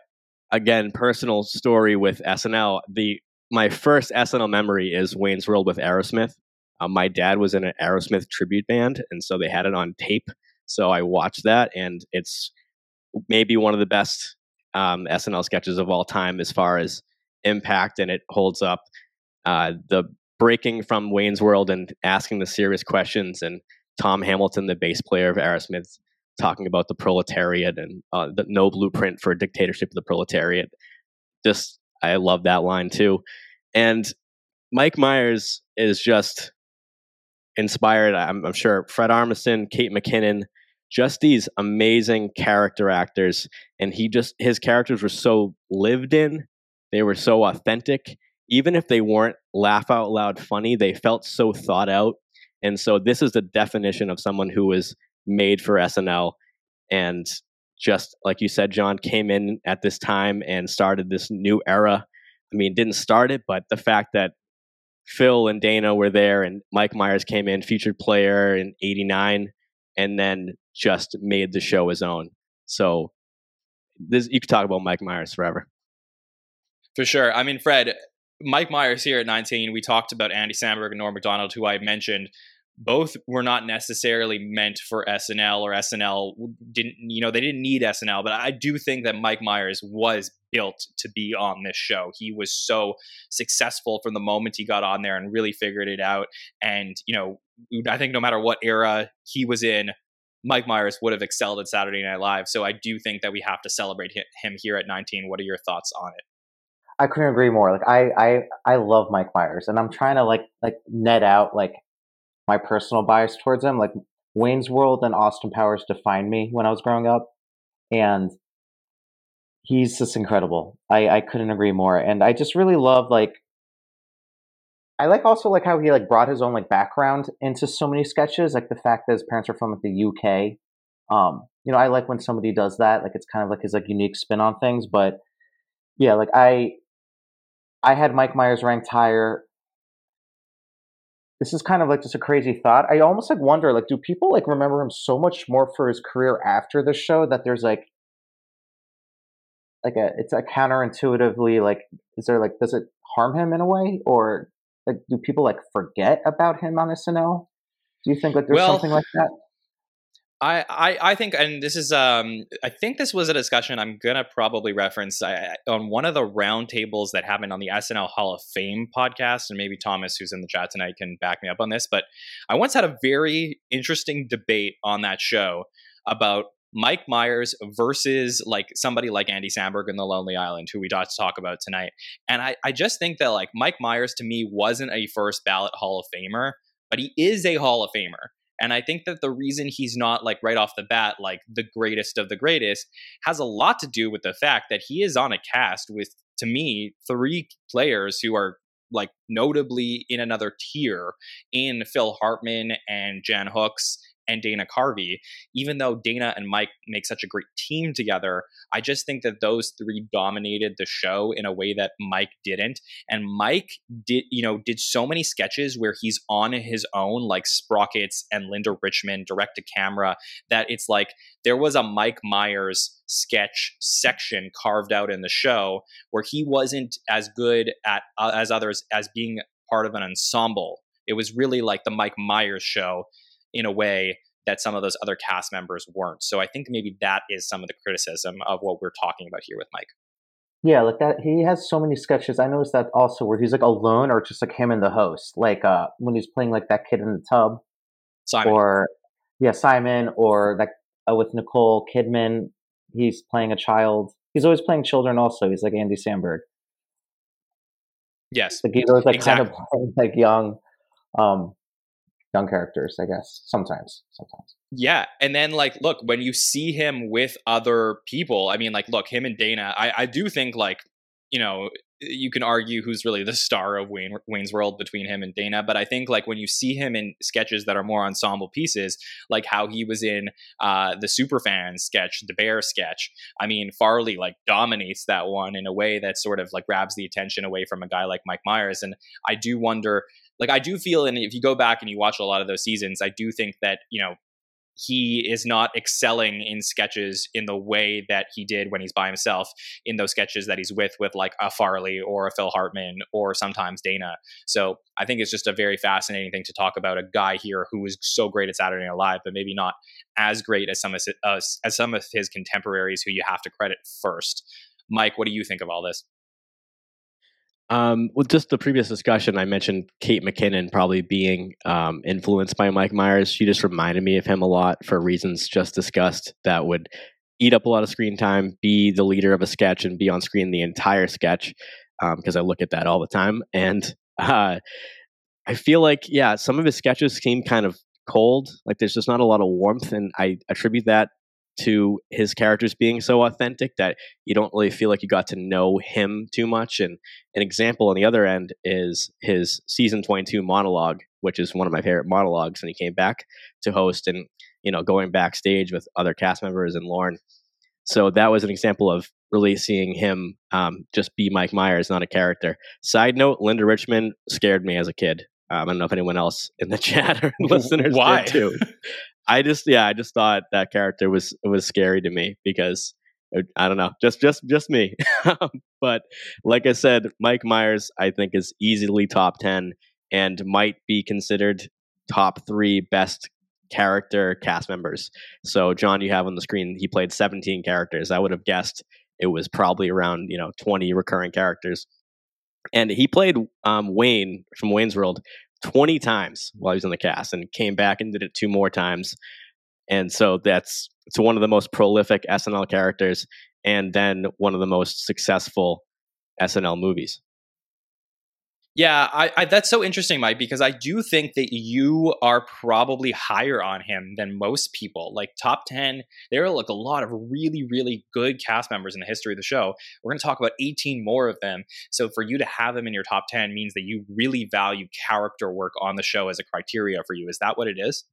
again, personal story with SNL. The my first SNL memory is Wayne's World with Aerosmith. Um, my dad was in an Aerosmith tribute band, and so they had it on tape. So I watched that, and it's maybe one of the best um, SNL sketches of all time as far as impact, and it holds up. Uh, the breaking from Wayne's World and asking the serious questions, and Tom Hamilton, the bass player of Aerosmith, talking about the proletariat and uh, the no blueprint for a dictatorship of the proletariat. Just, I love that line too. And Mike Myers is just inspired. I'm, I'm sure Fred Armisen, Kate McKinnon, just these amazing character actors, and he just his characters were so lived in. They were so authentic. Even if they weren't laugh out loud funny, they felt so thought out. And so this is the definition of someone who was made for SNL and just like you said, John came in at this time and started this new era. I mean, didn't start it, but the fact that Phil and Dana were there, and Mike Myers came in, featured player in '89, and then just made the show his own. So this you could talk about Mike Myers forever.
For sure. I mean, Fred, Mike Myers here at 19. We talked about Andy Samberg and Norm Macdonald, who I mentioned both were not necessarily meant for SNL or SNL didn't you know they didn't need SNL but I do think that Mike Myers was built to be on this show he was so successful from the moment he got on there and really figured it out and you know I think no matter what era he was in Mike Myers would have excelled at Saturday Night Live so I do think that we have to celebrate him here at 19 what are your thoughts on it
I couldn't agree more like I I I love Mike Myers and I'm trying to like like net out like my personal bias towards him. Like Wayne's World and Austin Powers defined me when I was growing up, and he's just incredible. I I couldn't agree more, and I just really love like. I like also like how he like brought his own like background into so many sketches, like the fact that his parents are from like the UK. Um, you know, I like when somebody does that. Like it's kind of like his like unique spin on things. But yeah, like I I had Mike Myers ranked higher this is kind of like just a crazy thought. I almost like wonder, like, do people like remember him so much more for his career after the show that there's like, like a, it's a counterintuitively like, is there like, does it harm him in a way, or like, do people like forget about him on SNL? Do you think like there's well, something like that?
I, I, I think, and this is, um, I think this was a discussion I'm gonna probably reference I, on one of the roundtables that happened on the SNL Hall of Fame podcast, and maybe Thomas, who's in the chat tonight, can back me up on this. But I once had a very interesting debate on that show about Mike Myers versus like somebody like Andy Samberg in The Lonely Island, who we got to talk about tonight. And I, I just think that like Mike Myers to me wasn't a first ballot Hall of Famer, but he is a Hall of Famer. And I think that the reason he's not like right off the bat like the greatest of the greatest has a lot to do with the fact that he is on a cast with to me three players who are like notably in another tier in Phil Hartman and Jan Hooks and Dana Carvey. Even though Dana and Mike make such a great team together, I just think that those three dominated the show in a way that Mike didn't. And Mike did, you know, did so many sketches where he's on his own, like Sprockets and Linda Richman direct to camera, that it's like there was a Mike Myers sketch section carved out in the show where he wasn't as good at uh, as others as being part of an ensemble. It was really like the Mike Myers show in a way that some of those other cast members weren't. So I think maybe that is some of the criticism of what we're talking about here with Mike.
Yeah, like that. He has so many sketches. I noticed that also where he's like alone or just like him and the host, like uh when he's playing like that kid in the tub,
Simon.
or yeah, Simon, or like uh, with Nicole Kidman, he's playing a child. He's always playing children. Also, he's like Andy Samberg.
Yes,
like he's always like exactly. kind of playing, like young. Um, young characters, I guess. Sometimes, sometimes.
Yeah, and then like, look, when you see him with other people, I mean, like, look, him and Dana, I I do think like, you know, you can argue who's really the star of Wayne, Wayne's World between him and Dana. But I think like when you see him in sketches that are more ensemble pieces, like how he was in uh, the Superfan sketch, the Bear sketch. I mean, Farley like dominates that one in a way that sort of like grabs the attention away from a guy like Mike Myers. And I do wonder like I do feel, and if you go back and you watch a lot of those seasons, I do think that you know he is not excelling in sketches in the way that he did when he's by himself in those sketches that he's with with like a Farley or a Phil Hartman or sometimes Dana. So I think it's just a very fascinating thing to talk about a guy here who is so great at Saturday Night Live, but maybe not as great as some of uh, as some of his contemporaries who you have to credit first. Mike, what do you think of all this?
Um, with just the previous discussion, I mentioned Kate McKinnon probably being um, influenced by Mike Myers. She just reminded me of him a lot for reasons just discussed that would eat up a lot of screen time, be the leader of a sketch, and be on screen the entire sketch because um, I look at that all the time. And uh, I feel like, yeah, some of his sketches seem kind of cold. Like there's just not a lot of warmth. And I attribute that to his characters being so authentic that you don't really feel like you got to know him too much. And an example on the other end is his season 22 monologue, which is one of my favorite monologues. And he came back to host and, you know, going backstage with other cast members and Lorne. So that was an example of really seeing him um, just be Mike Myers, not a character. Side note: Linda Richman scared me as a kid. Um, I don't know if anyone else in the chat or listeners
Why?
did too. I just yeah, I just thought that character was was scary to me because uh, I don't know, just just just me. but like I said, Mike Myers I think is easily top 10 and might be considered top 3 best character cast members. So John you have on the screen he played 17 characters. I would have guessed it was probably around, you know, 20 recurring characters. And he played um, Wayne from Wayne's World 20 times while he was in the cast and came back and did it two more times. And so that's it's one of the most prolific SNL characters and then one of the most successful SNL movies.
Yeah, I, I, that's so interesting, Mike, because I do think that you are probably higher on him than most people. Like top ten, there are like a lot of really, really good cast members in the history of the show. We're going to talk about 18 more of them. So for you to have him in your top 10 means that you really value character work on the show as a criteria for you. Is that what it is?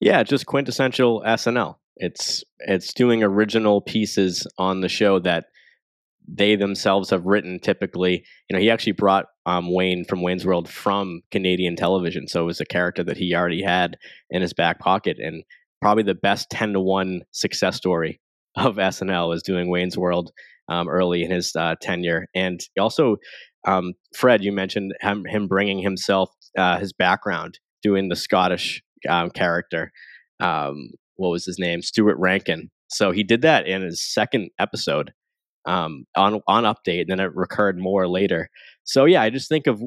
Yeah, just quintessential SNL. It's it's doing original pieces on the show that they themselves have written typically you know he actually brought um, wayne from wayne's world from canadian television so it was a character that he already had in his back pocket and probably the best 10 to 1 success story of snl is doing wayne's world um, early in his uh, tenure and also um, fred you mentioned him, him bringing himself uh, his background doing the scottish um, character um, what was his name? Stuart rankin. So he did that in his second episode um, on on update, and then it recurred more later. So yeah, I just think of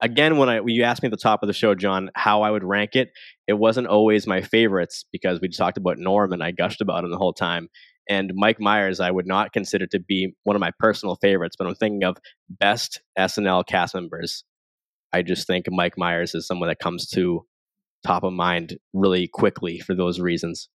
again when I when you asked me at the top of the show, John, how I would rank it. It wasn't always my favorites because we talked about Norm and I gushed about him the whole time. And Mike Myers, I would not consider to be one of my personal favorites, but I'm thinking of best SNL cast members. I just think Mike Myers is someone that comes to top of mind really quickly for those reasons.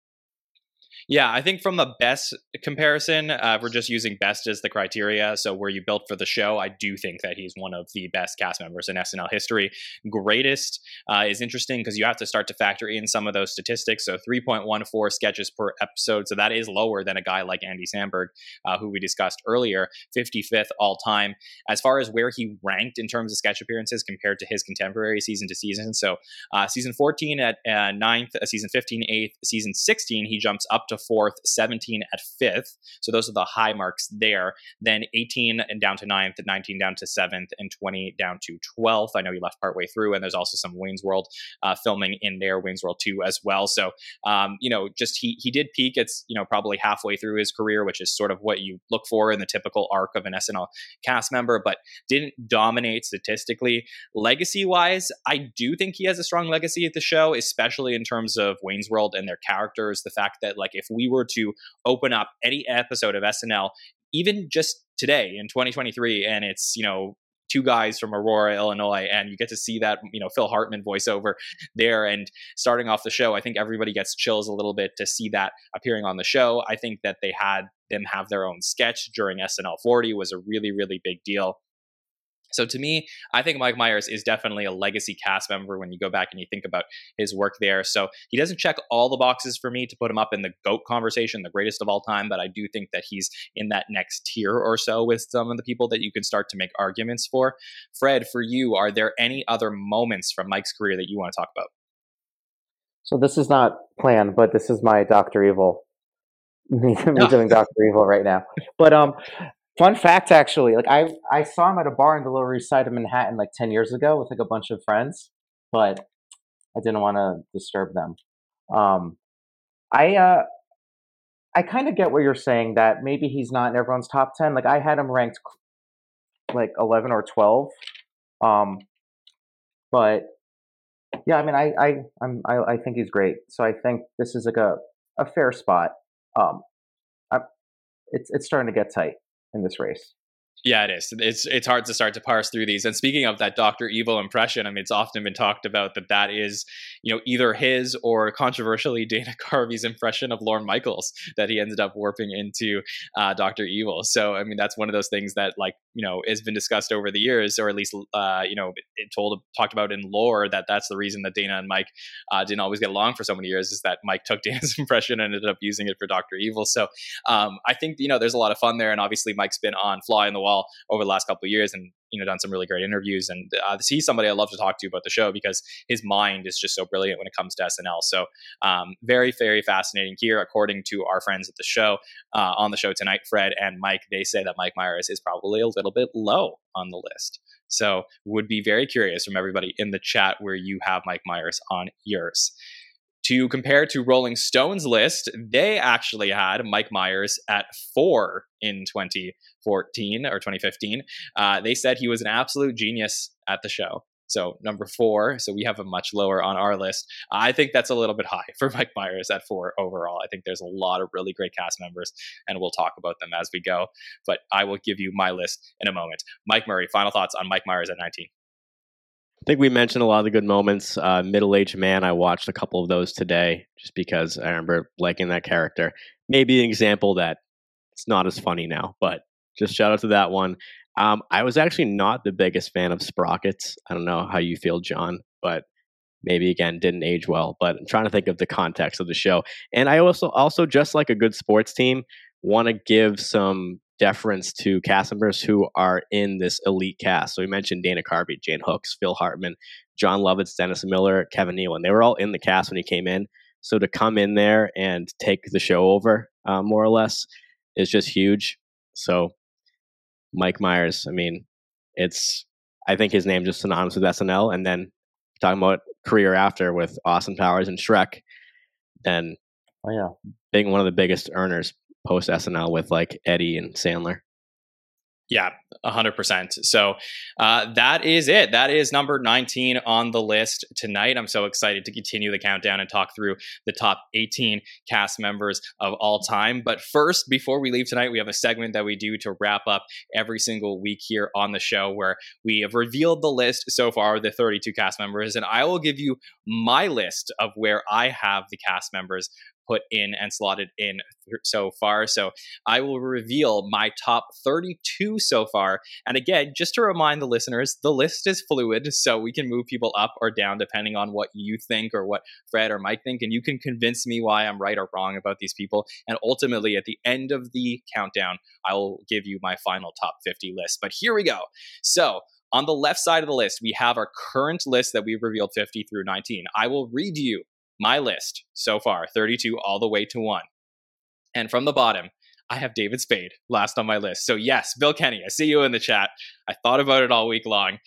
Yeah, I think from the best comparison, uh, we're just using best as the criteria. So where you built for the show, I do think that he's one of the best cast members in SNL history. Greatest uh, is interesting because you have to start to factor in some of those statistics. So 3.14 sketches per episode. So that is lower than a guy like Andy Samberg, uh, who we discussed earlier, 55th all time. As far as where he ranked in terms of sketch appearances compared to his contemporary season to season. So uh, season 14 at uh, ninth, uh, season 15 eighth, season 16 he jumps up to fourth, 17 at fifth. So those are the high marks there. Then 18 and down to ninth, 19 down to seventh, and 20 down to 12th. I know you left partway through, and there's also some Wayne's World uh, filming in there, Wayne's World 2 as well. So, um, you know, just he, he did peak. It's, you know, probably halfway through his career, which is sort of what you look for in the typical arc of an SNL cast member, but didn't dominate statistically. Legacy wise, I do think he has a strong legacy at the show, especially in terms of Wayne's World and their characters. The fact that, like, if we were to open up any episode of SNL, even just today in 2023, and it's, you know, two guys from Aurora, Illinois, and you get to see that you know Phil Hartman voiceover there. And starting off the show, I think everybody gets chills a little bit to see that appearing on the show. I think that they had them have their own sketch during SNL 40 was a really really big deal. So to me, I think Mike Myers is definitely a legacy cast member when you go back and you think about his work there. So he doesn't check all the boxes for me to put him up in the GOAT conversation, the greatest of all time, but I do think that he's in that next tier or so with some of the people that you can start to make arguments for. Fred, for you, are there any other moments from Mike's career that you want to talk about?
So this is not planned, but this is my Doctor Evil. me, me doing Doctor Evil right now. But um, Fun fact, actually, like I I saw him at a bar in the Lower East Side of Manhattan like ten years ago with like a bunch of friends, but I didn't want to disturb them. Um, I uh, I kind of get what you're saying that maybe he's not in everyone's top ten. Like I had him ranked like eleven or twelve, um, but yeah, I mean, I I I'm, I, I think he's great. So I think this is like a a fair spot. Um, I, it's it's starting to get tight in this race.
Yeah, it is. It's it's hard to start to parse through these. And speaking of that Doctor Evil impression, I mean, it's often been talked about that that is, you know, either his or controversially Dana Carvey's impression of Lorne Michaels that he ended up warping into uh, Doctor Evil. So, I mean, that's one of those things that, like, you know, has been discussed over the years, or at least, uh, you know, told talked about in lore that that's the reason that Dana and Mike uh, didn't always get along for so many years is that Mike took Dana's impression and ended up using it for Doctor Evil. So, um, I think you know, there's a lot of fun there, and obviously Mike's been on Fly in the Wall over the last couple of years and you know done some really great interviews and uh, he's somebody I love to talk to about the show because his mind is just so brilliant when it comes to SNL. So um, very very fascinating here. According to our friends at the show uh, on the show tonight, Fred and Mike, they say that Mike Myers is probably a little bit low on the list. So would be very curious from everybody in the chat where you have Mike Myers on yours. To compare to Rolling Stone's list, they actually had Mike Myers at four in 2014 or 2015. Uh, they said he was an absolute genius at the show. So number four, so we have a much lower on our list. I think that's a little bit high for Mike Myers at four overall. I think there's a lot of really great cast members, and we'll talk about them as we go. But I will give you my list in a moment. Mike Murray, final thoughts on Mike Myers at 19.
I think we mentioned a lot of the good moments. Uh, Middle aged man, I watched a couple of those today just because I remember liking that character. Maybe an example that it's not as funny now, but just shout out to that one. Um, I was actually not the biggest fan of Sprockets. I don't know how you feel, John, but maybe again didn't age well. But I'm trying to think of the context of the show. And I also also just like a good sports team, want to give some deference to cast members who are in this elite cast. So we mentioned Dana Carvey, Jan Hooks, Phil Hartman, Jon Lovitz, Dennis Miller, Kevin Nealon. They were all in the cast when he came in. So to come in there and take the show over, uh, more or less, is just huge. So Mike Myers, I mean, it's I think his name just synonymous with SNL. And then talking about career after with Austin Powers and Shrek, then
oh yeah,
being one of the biggest earners post SNL with like Eddie and Sandler.
Yeah, 100%. So uh, that is it. That is number 19 on the list tonight. I'm so excited to continue the countdown and talk through the top 18 cast members of all time. But first, before we leave tonight, we have a segment that we do to wrap up every single week here on the show where we have revealed the list so far, the 32 cast members. And I will give you my list of where I have the cast members put in and slotted in so far. So I will reveal my top 32 so far. And again, just to remind the listeners, the list is fluid, so we can move people up or down depending on what you think or what Fred or Mike think. And you can convince me why I'm right or wrong about these people. And ultimately, at the end of the countdown, I will give you my final top 50 list. But here we go. So, on the left side of the list, we have our current list that we've revealed 50 through 19. I will read you my list so far 32 all the way to one. And from the bottom, I have David Spade last on my list. So, yes, Bill Kenny, I see you in the chat. I thought about it all week long.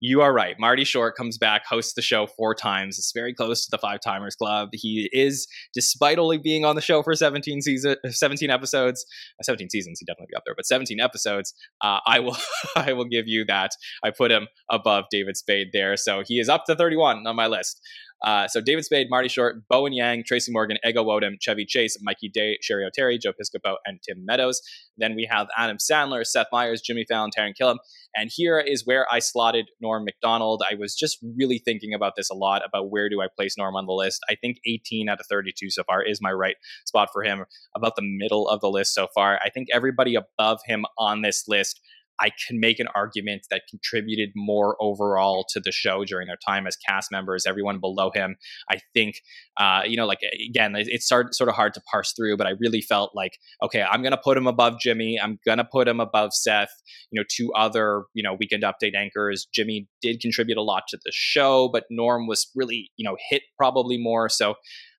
You are right. Marty Short comes back, hosts the show four times. It's very close to the Five Timers Club. He is, despite only being on the show for 17 season, 17 episodes, uh, 17 seasons, he definitely be up there, but 17 episodes. Uh, I will, I will give you that. I put him above David Spade there, so he is up to 31 on my list. Uh, so David Spade, Marty Short, Bowen Yang, Tracy Morgan, Ego Nwodim, Chevy Chase, Mikey Day, Cheri Oteri, Joe Piscopo, and Tim Meadows. Then we have Adam Sandler, Seth Meyers, Jimmy Fallon, Taran Killam. And here is where I slotted Norm Macdonald. I was just really thinking about this a lot about where do I place Norm on the list. I think 18 out of 32 so far is my right spot for him, about the middle of the list so far. I think everybody above him on this list I can make an argument that contributed more overall to the show during their time as cast members. Everyone below him, I think, uh, you know, like again, it's sort of hard to parse through, but I really felt like, okay, I'm going to put him above Jimmy. I'm going to put him above Seth. You know, two other, you know, weekend update anchors. Jimmy did contribute a lot to the show, but Norm was really, you know, hit probably more. So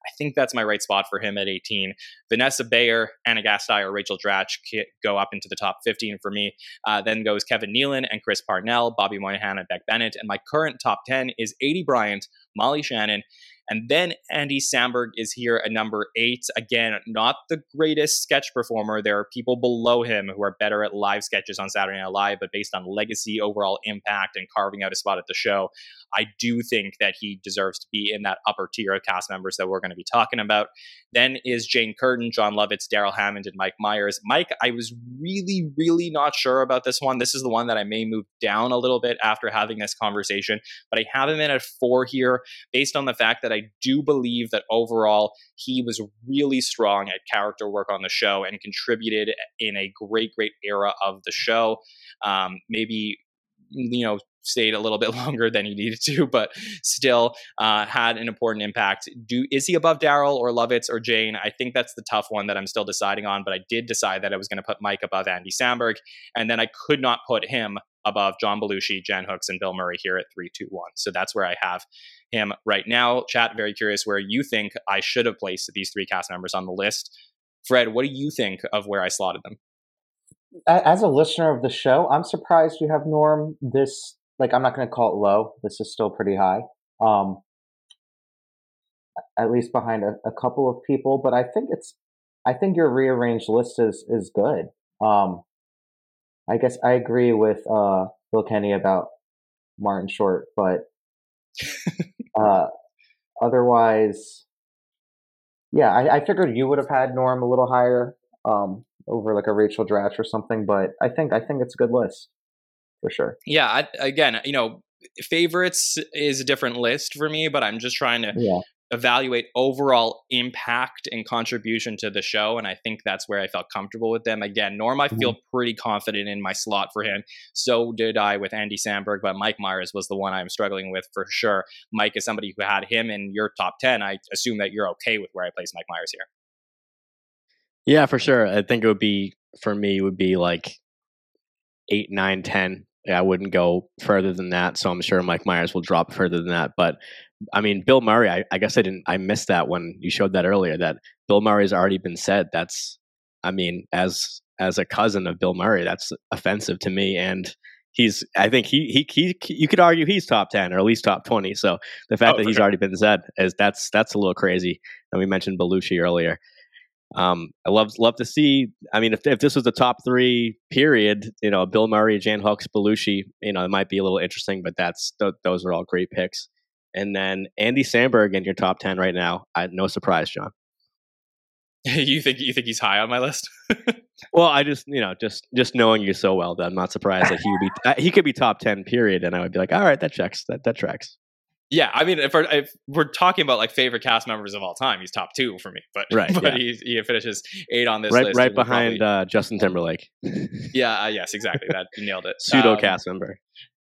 I think that's my right spot for him at 18. Vanessa Bayer, Ana Gasteyer, or Rachel Dratch go up into the top 15 for me. Uh, then goes Kevin Nealon and Chris Parnell, Bobby Moynihan and Beck Bennett. And my current top 10 is Aidy Bryant, Molly Shannon, and then Andy Samberg is here at number eight. Again, not the greatest sketch performer. There are people below him who are better at live sketches on Saturday Night Live, but based on legacy, overall impact, and carving out a spot at the show, I do think that he deserves to be in that upper tier of cast members that we're going to be talking about. Then is Jane Curtin, Jon Lovitz, Darrell Hammond, and Mike Myers. Mike, I was really, really not sure about this one. This is the one that I may move down a little bit after having this conversation, but I have him in at four here based on the fact that I do believe that overall he was really strong at character work on the show and contributed in a great, great era of the show. Um, maybe you know stayed a little bit longer than he needed to, but still uh, had an important impact. Do is he above Darrell or Lovitz or Jane? I think that's the tough one that I'm still deciding on. But I did decide that I was going to put Mike above Andy Samberg, and then I could not put him above John Belushi, Jan Hooks, and Bill Murray here at three, two, one. So that's where I have him right now. Chat, very curious where you think I should have placed these three cast members on the list. Fred, what do you think of where I slotted them?
As a listener of the show, I'm surprised you have Norm this like I'm not going to call it low. This is still pretty high. Um, at least behind a, a, couple of people, but I think it's I think your rearranged list is is good. Um, I guess I agree with uh, Bill Kenny about Martin Short, but uh, otherwise, yeah, I, I, figured you would have had Norm a little higher um, over like a Rachel Dratch or something, but I think I think it's a good list for sure.
Yeah, I, again, you know, favorites is a different list for me, but I'm just trying to yeah. Evaluate overall impact and contribution to the show, and I think that's where I felt comfortable with them. Again, Norm, I feel mm-hmm. pretty confident in my slot for him. So did I with Andy Samberg, but Mike Myers was the one I'm struggling with for sure. Mike is somebody who had him in your top ten. I assume that you're okay with where I place Mike Myers here.
Yeah, for sure. I think it would be for me would be like eight, nine, ten. I wouldn't go further than that. So I'm sure Mike Myers will drop further than that. But I mean, Bill Murray, I, I guess I didn't, I missed that when you showed that earlier that Bill Murray's already been said. That's, I mean, as, as a cousin of Bill Murray, that's offensive to me. And he's, I think he, he, he, you could argue he's top 10 or at least top 20. So the fact oh, that he's sure. already been said is that's, that's a little crazy. And we mentioned Belushi earlier. Um, I love love to see. I mean, if if this was the top three period, you know, Bill Murray, Jan Hooks, Belushi, you know, it might be a little interesting. But that's th- those are all great picks. And then Andy Samberg in your top ten right now. I, no surprise, John.
you think you think he's high on my list?
well, I just you know just just knowing you so well that I'm not surprised that he would be uh, he could be top ten period, and I would be like, all right, that checks that that tracks.
Yeah, I mean, if we're, if we're, talking about like favorite cast members of all time, he's top two for me. But right, but yeah. he, he finishes eight on this
right,
list.
Right behind probably, uh, Justin Timberlake.
yeah, uh, yes, exactly. That nailed it.
Pseudo um, cast member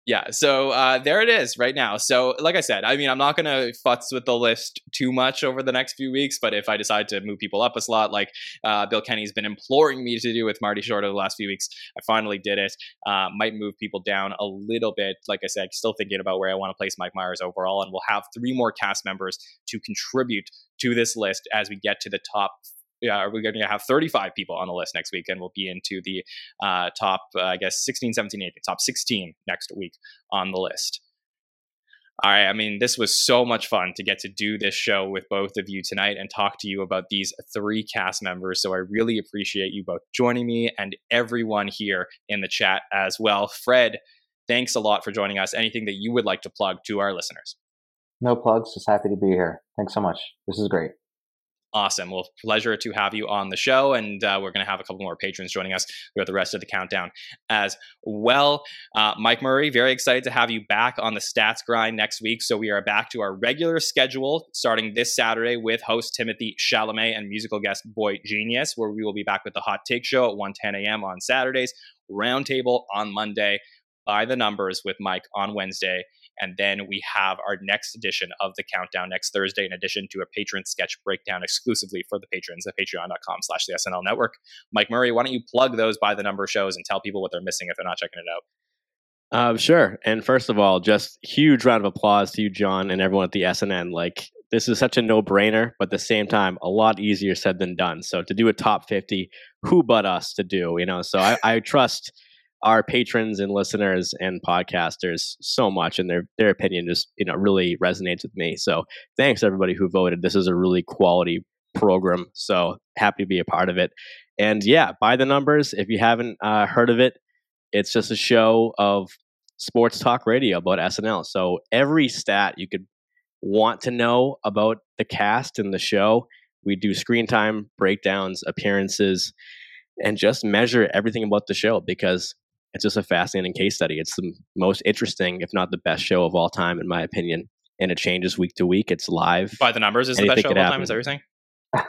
yeah so uh, there it is right now. So like i said i mean i'm not going to futz with the list too much over the next few weeks but if i decide to move people up a slot like uh, bill kenny's been imploring me to do with marty short over the last few weeks i finally did it. Uh, might move people down a little bit. Like i said still thinking about where i want to place mike myers overall and we'll have three more cast members to contribute to this list as we get to the top yeah, we're going to have 35 people on the list next week, and we'll be into the uh, top, uh, I guess, 16, 17, 18, top 16 next week on the list. All right. I mean, this was so much fun to get to do this show with both of you tonight and talk to you about these three cast members. So I really appreciate you both joining me and everyone here in the chat as well. Fred, thanks a lot for joining us. Anything that you would like to plug to our listeners?
No plugs. Just happy to be here. Thanks so much. This is great.
Awesome. Well, pleasure to have you on the show. And uh, we're going to have a couple more patrons joining us throughout the rest of the countdown as well. Uh, Mike Murray, very excited to have you back on the stats grind next week. So we are back to our regular schedule starting this Saturday with host Timothy Chalamet and musical guest boygenius, where we will be back with the Hot Take Show at 1:10 a.m. on Saturdays, Roundtable on Monday, by the numbers with Mike on Wednesday, and then we have our next edition of the countdown next Thursday, in addition to a patron sketch breakdown exclusively for the patrons at patreon.com slash the SNL network. Mike Murray, why don't you plug those by the number shows and tell people what they're missing if they're not checking it out?
Uh, sure. And first of all, just huge round of applause to you, John, and everyone at the SNN. Like, this is such a no brainer, but at the same time, a lot easier said than done. So, to do a top 50, who but us to do, you know? So, I, I trust our patrons and listeners and podcasters so much and their their opinion just you know really resonates with me. So thanks everybody who voted. This is a really quality program so happy to be a part of it. And yeah by the numbers. If you haven't uh, heard of it it's just a show of sports talk radio about snl so every stat you could want to know about the cast and the show we do screen time breakdowns appearances and just measure everything about the show because it's just a fascinating case study. It's the most interesting, if not the best show of all time, in my opinion. And it changes week to week. It's live.
By the numbers, is the best show of all time? Is that what you're saying?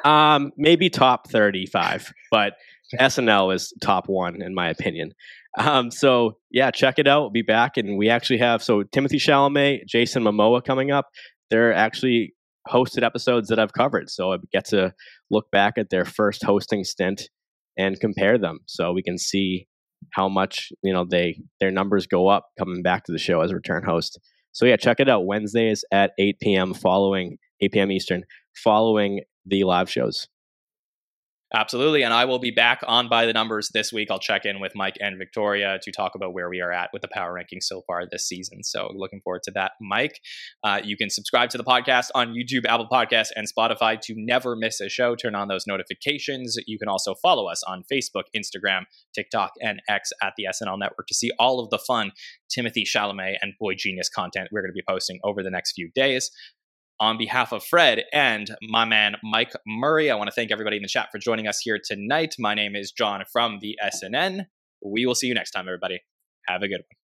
Um, maybe top 35, but SNL is top one in my opinion. Um, so yeah, check it out. We'll be back, and we actually have so Timothée Chalamet, Jason Momoa coming up. They're actually hosted episodes that I've covered, so I get to look back at their first hosting stint and compare them, so we can see how much you know they their numbers go up coming back to the show as a return host. So yeah, check it out Wednesdays at 8 p.m. following 8 p.m. Eastern, following the live shows.
Absolutely. And I will be back on by the numbers this week. I'll check in with Mike and Victoria to talk about where we are at with the power rankings so far this season. So looking forward to that, Mike. Uh, you can subscribe to the podcast on YouTube, Apple Podcasts, and Spotify to never miss a show. Turn on those notifications. You can also follow us on Facebook, Instagram, TikTok, and X at the SNL Network to see all of the fun Timothée Chalamet and boygenius content we're going to be posting over the next few days on behalf of Fred and my man Mike Murray. I want to thank everybody in the chat for joining us here tonight. My name is John from the SNN. We will see you next time, everybody. Have a good one.